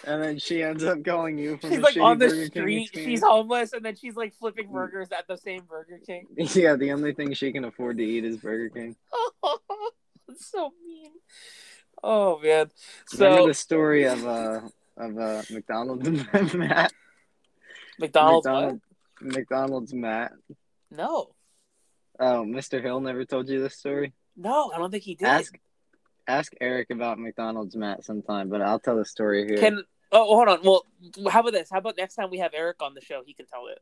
And then she ends up calling you from she's like on the Burger street. She's homeless, and then she's like flipping burgers at the same Burger King. Yeah, the only thing she can afford to eat is Burger King. That's so mean. Oh man. Remember So the story of uh of uh McDonald's Matt? McDonald's, McDonald's, McDonald's Matt. No, Oh, Mr. Hill never told you this story. no, I don't think he did. Ask ask Eric about McDonald's Matt sometime, but I'll tell the story here. Can oh hold on. Well, how about this? How about next time we have Eric on the show? He can tell it.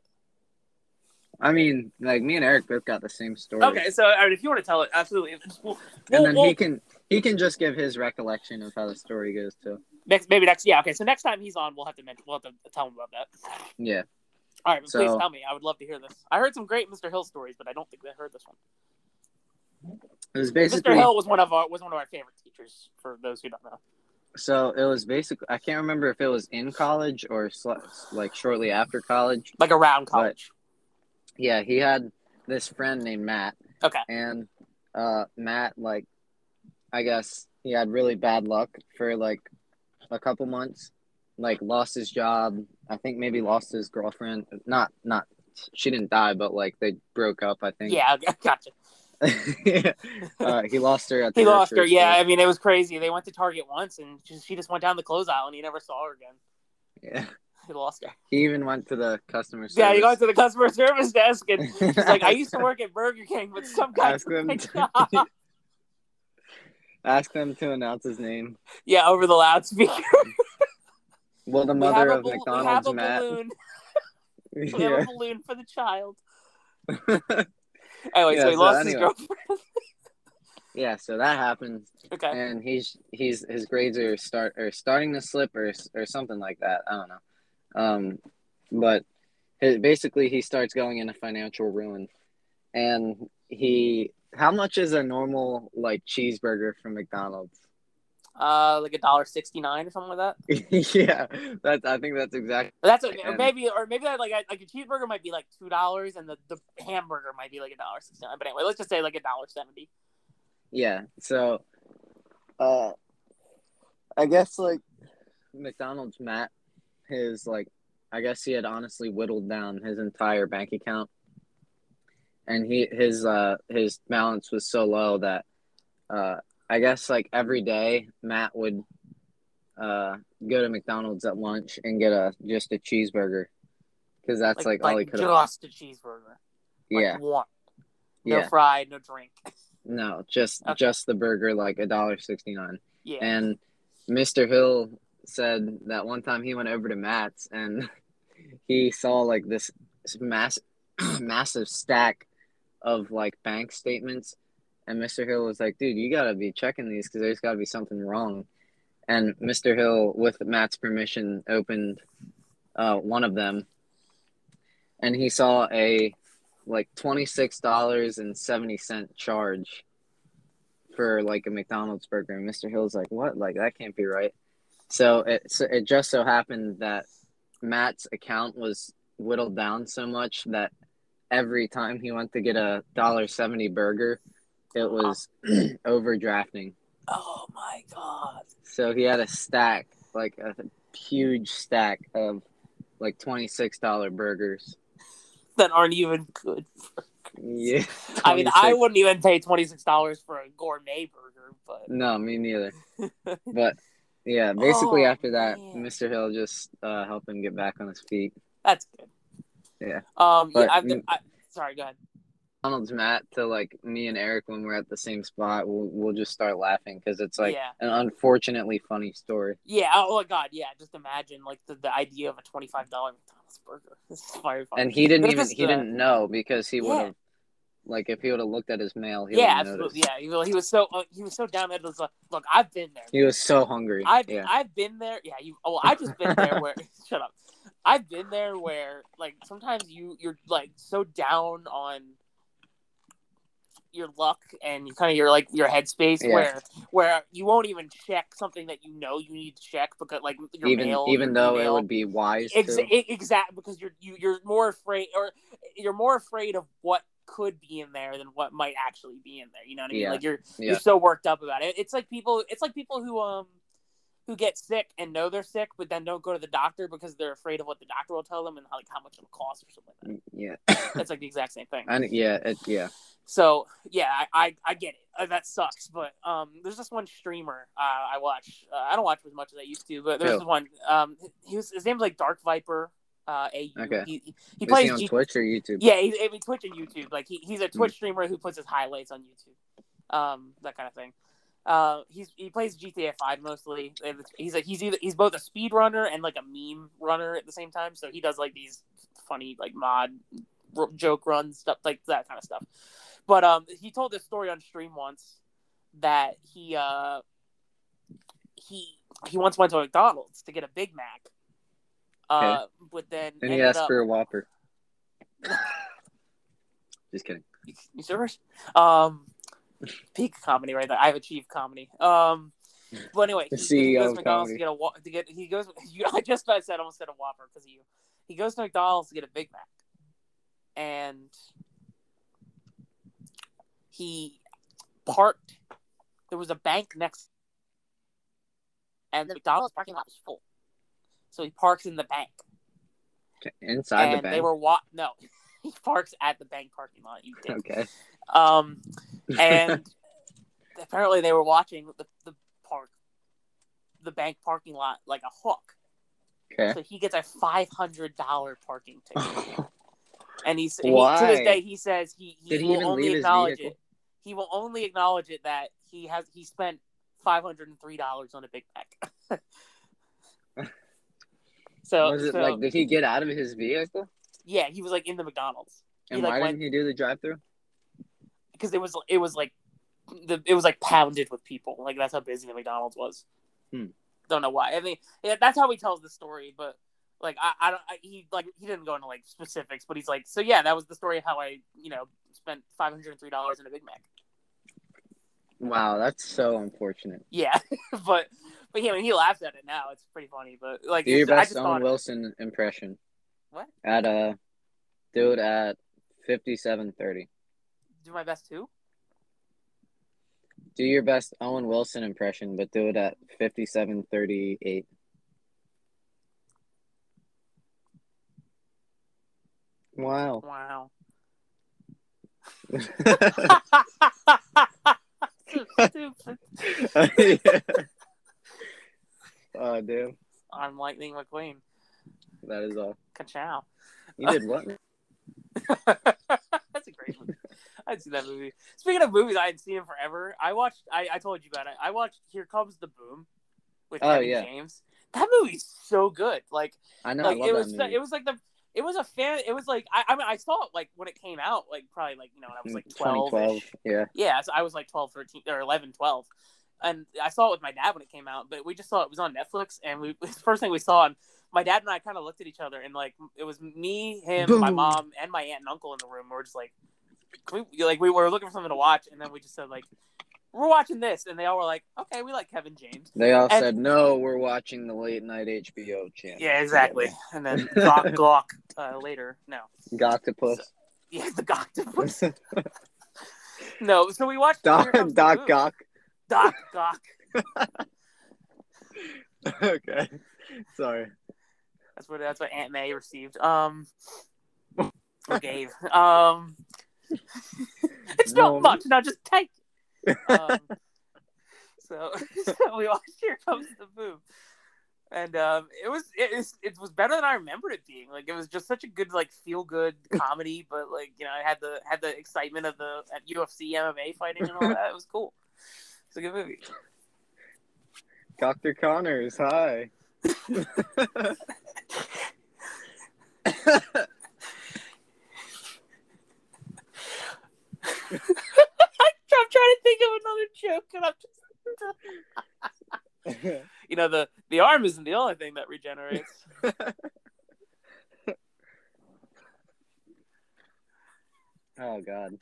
I mean, like me and Eric both got the same story. Okay, so I mean, if you want to tell it, absolutely. We'll, And then we'll- he can he can just give his recollection of how the story goes too. next maybe next yeah okay. So next time he's on, we'll have to mention we'll have to tell him about that. Yeah. All right, but please tell me. I would love to hear this. I heard some great Mr. Hill stories, but I don't think I heard this one. It was basically Mr. Hill was one of our was one of our favorite teachers. For those who don't know, so it was basically I can't remember if it was in college or sl- like shortly after college. like around college. Yeah, he had this friend named Matt. Okay. And uh Matt like I guess he had really bad luck for like a couple months. Like lost his job. I think maybe lost his girlfriend. Not not she didn't die, but like they broke up, I think. Yeah, gotcha. uh, he lost her at the He lost her. Yeah. I mean it was crazy. They went to Target once, and she, she just went down the clothes aisle, and he never saw her again. Yeah. He lost her. He even went to the customer service. Yeah, he went to the customer service desk, and he's like, "I used to work at Burger King, but some guy Ask them to- Ask them to announce his name. yeah, over the loudspeaker. Well, the We mother of a bal- we have McDonald's, a Matt. balloon. We have a balloon for the child. Anyway, Yeah, so he so lost his girlfriend. yeah, so that happened, okay. and he's he's his grades are start or starting to slip or or something like that. I don't know, um, but his, basically he starts going into financial ruin, and he how much is a normal like cheeseburger from McDonald's? Uh, like a dollar sixty nine or something like that. yeah, that's I think that's exactly that's okay. And- maybe, or maybe that like like a cheeseburger might be like two dollars, and the, the hamburger might be like a dollar sixty nine. But anyway, let's just say like a dollar seventy. Yeah. So, uh, I guess like McDonald's Matt, his like, I guess he had honestly whittled down his entire bank account, and he his uh his balance was so low that, uh, I guess like every day Matt would, uh, go to McDonald's at lunch and get a just a cheeseburger, because that's like, all he could. Have. Just a cheeseburger. Like Yeah. one. No Yeah. fried, no drink. No, just Okay. just the burger, like a dollar sixty nine. Yeah. And Mr. Hill said that one time he went over to Matt's and he saw like this mass, massive stack of like bank statements. And Mr. Hill was like, dude, you got to be checking these because there's got to be something wrong. And Mr. Hill, with Matt's permission, opened uh, one of them and he saw a like $26.70 charge for like a McDonald's burger. And Mr. Hill's like, what? Like, that can't be right. So it, so it just so happened that Matt's account was whittled down so much that every time he went to get a dollar seventy burger, it was overdrafting. oh my god. So he had a stack, like a huge stack of like twenty six dollar burgers. That aren't even good. Yeah, I mean, I wouldn't even pay twenty six dollars for a gourmet burger, but No, me neither. But yeah, basically Oh, after that, man. Mr. Hill just uh, helped him get back on his feet. that's good. Yeah. Um. But yeah. I've, I, sorry. Go ahead. McDonald's Matt to like me and Eric when we're at the same spot, we'll, we'll just start laughing because it's like yeah. an unfortunately funny story. Yeah. Oh my god. Yeah. Just imagine like the, the idea of a twenty five dollar McDonald's burger. This is fire. And he didn't But even he uh, didn't know because he would have like if he would have looked at his mail, he yeah, absolutely. noticed. Yeah. He, well, he was so uh, he was so down. It was like, look, I've been there. He was so hungry. I've yeah. I've been there. Yeah, you. Oh, I've just been there where. shut up. I've been there where like sometimes you you're like so down on your luck and kind of your like your headspace Yeah. where where you won't even check something that you know you need to check because like your even mail even though it would be wise Ex- to. e- because you're you, you're more afraid or you're more afraid of what could be in there than what might actually be in there. You know what I mean? Yeah. Like you're Yeah. you're so worked up about it. It's like people. It's like people who um who get sick and know they're sick, but then don't go to the doctor because they're afraid of what the doctor will tell them and like how much it'll cost or something like Yeah. that. That's like the exact same thing. I, yeah. It, yeah. So yeah, I, I, I get it. Uh, that sucks. But um, there's this one streamer uh, I watch. Uh, I don't watch as much as I used to, but there's Who? this one. Um, he was, his name's like Dark Viper. Uh, AU. Okay. He, he, plays he on G- Twitch or YouTube? yeah, he's I mean, Twitch and YouTube. Like he, he's a Hmm. Twitch streamer who puts his highlights on YouTube, um, that kind of thing. Uh, he's he plays GTA Five mostly. He's like he's either he's both a speed runner and like a meme runner at the same time. So he does like these funny like mod r- joke runs stuff like that kind of stuff. But um, he told this story on stream once that he uh he he once went to McDonald's to get a Big Mac. Uh, but then And he asked up- for a Whopper. Just kidding. You, you serious? Um, peak comedy right there. I've achieved comedy. Um, but anyway, The he, he goes to McDonald's comedy. to get a to get he goes. You, I just about said almost said a Whopper because you. He goes to McDonald's to get a Big Mac, and he parked. There was a bank next, and the McDonald's parking lot was full. So he parks in the bank, Inside and the bank. they were wa- no. He parks at the bank parking lot. You dick. Okay. Um, and apparently they were watching the, the park, the bank parking lot like a hook. Okay. So he gets a five hundred dollar parking ticket, and he's he, to this day he says he, he Did he will even only leave his acknowledge vehicle? it. He will only acknowledge it that he has he spent five hundred and three dollars on a Big Mac. so, was it so like? Did he get out of his vehicle? yeah, he was like in the McDonald's. And like why went didn't he do the drive-through? Because it was it was like the it was like pounded with people. Like that's how busy the McDonald's was. Hmm. Don't know why. I mean, yeah, that's how he tells the story. But like, I, I don't. I, he like he didn't go into like specifics, but he's like, so yeah, that was the story of how I you know spent five hundred and three dollars in a Big Mac. Wow, that's so unfortunate. Yeah, but but yeah, I mean, he laughs at it now. It's pretty funny. But like, Do your best Owen Wilson impression. What? At uh, dude at fifty-seven thirty. Do my best too. Do your best Owen Wilson impression, but do it at fifty-seven thirty-eight. Wow. Wow. stupid. oh, dude, I'm Lightning McQueen. that is all. Ka-chow. You did what? That's a great movie. I'd seen that movie. Speaking of movies I hadn't seen in forever, I watched. I, I told you about it. I watched Here Comes the Boom with Oh, Kevin yeah. James. That movie's so good. Like, I know. like I love it was. that movie. It was like the. It was a fan. It was like I. I mean, I saw it like when it came out. Like probably like you know when I was like twelve. Yeah. Yeah, so I was like 12, 13, or 11, 12. And I saw it with my dad when it came out, but we just saw it was on Netflix. And we, the first thing we saw, and my dad and I kind of looked at each other, and like it was me, him, my mom, and my aunt and uncle in the room. We were just like, we, like we were looking for something to watch, and then we just said like, we're watching this, and they all were like, okay, we like Kevin James. They all And- said no. We're watching the late night HBO channel. Yeah, exactly. And then Glock, Glock uh, later. No, Goctopus. yeah, the Goctopus. No, so we watched Doc Here Comes the Doc. Gock. Doc Gock. okay. Sorry. That's what that's what Aunt May received. Um, or gave. Um, it's not No. much. Now just take. it. Um, so, so we watched Here Comes the Boom, and um, it was it, was it was better than I remembered it being. Like it was just such a good like feel good comedy, but like you know I had the had the excitement of the at UFC MMA fighting and all that. It was cool. It's a good movie. Dr. Connors, hi. I'm trying to think of another joke, and I'm just. you know the the arm isn't the only thing that regenerates. oh God.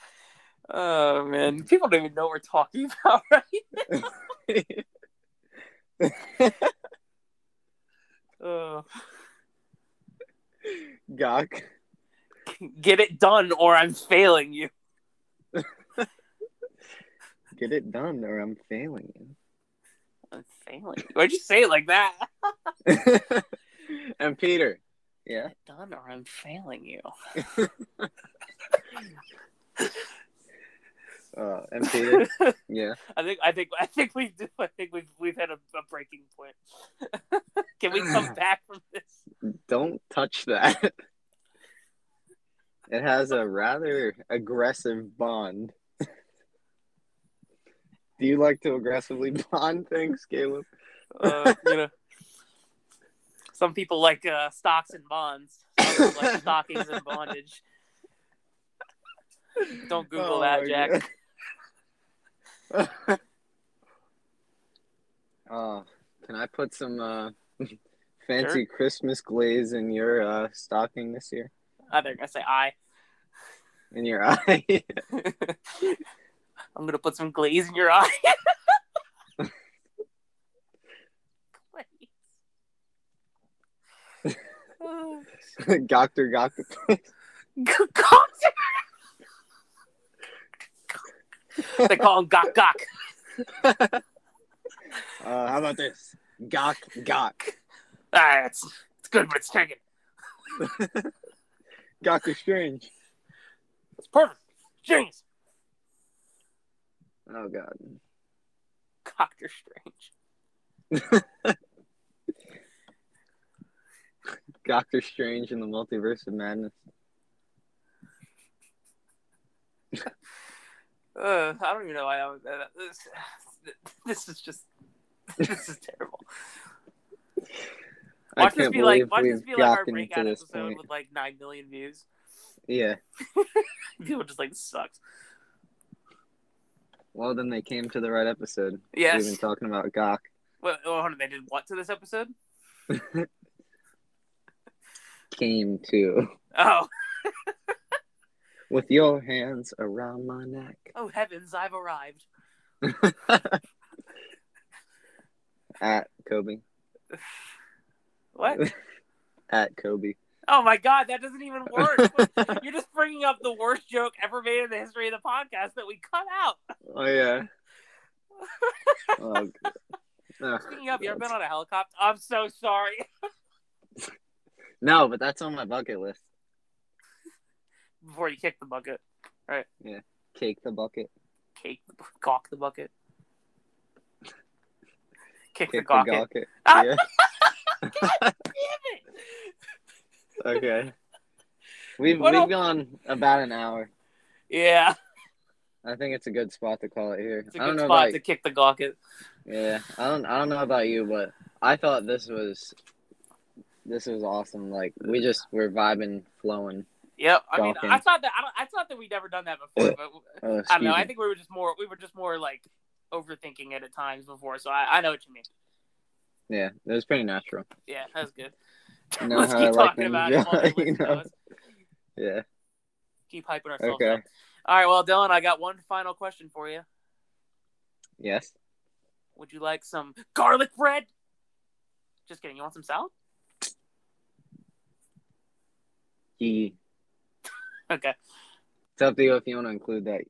Oh man, people don't even know what we're talking about, right? Oh, Gok. get it done, or I'm failing you. Get it done or I'm failing you. I'm failing. Why'd you say it like that? and Peter. Yeah. Done or I'm failing you. Uh, and Peter. Yeah. I think I think I think we do. I think we've we've had a, a breaking point. Can we come back from this? Don't touch that. It has a rather aggressive bond. Do you like to aggressively bond things, Caleb? Uh, you know, some people like uh, stocks and bonds. Like stockings and bondage. Don't Google Oh that, Jack. Uh, can I put some uh, fancy Christmas glaze in your uh, stocking this year? I think I say I. In your eye? I'm gonna put some glaze in your eye. glaze. Doctor Doctor. Gok- they call him Gok Gok. Uh, how about this? Gok Gok. Ah, it's, it's good, but it's taken. Doctor Strange. It's perfect. Genius. Oh God. Doctor Strange. Doctor Strange in the Multiverse of Madness. Uh, I don't even know why I was. Uh, this, this is just. This is terrible. Watch this be like. Watch this be like our breakout episode point. with like nine million views. Yeah. People just like sucks. Well, then they came to the right episode. Yes. We've been talking about Gok. Well, oh, hold on, they did what to this episode? Came to Oh, with your hands around my neck. oh heavens, I've arrived. At Kobe. What? At Kobe. Oh my god, that doesn't even work. You're just bringing up the worst joke ever made in the history of the podcast that we cut out. Oh yeah. Oh, Ugh, Speaking of, you ever been on a helicopter? I'm so sorry. no, but that's on my bucket list. Before you kick the bucket, All right? Yeah, Cake the bucket. cake, the, cock the bucket, kick, the Kick the bucket. Ah! Yeah. Damn it! Okay. We've What we've gone about an hour. Yeah, I think it's a good spot to call it here. it's a I don't good know spot about to kick the gocket. yeah. I don't I don't know about you, but I thought this was this was awesome. Like we just were vibing, flowing. Yep. I mean. I thought that I, don't, I thought that we'd never done that before, but Oh, I don't know. excuse I me. think we were just more we were just more like overthinking it at times before. So I, I know what you mean. Yeah, it was pretty natural. Yeah, that's good. Know Let's how keep I like talking about it. while they enjoy, you know? Yeah. Keep hyping ourselves Okay. up. All right, well, Dylan, I got one final question for you. Yes. Would you like some garlic bread? Just kidding. You want some salad? He. Okay. It's up to you if you want to include that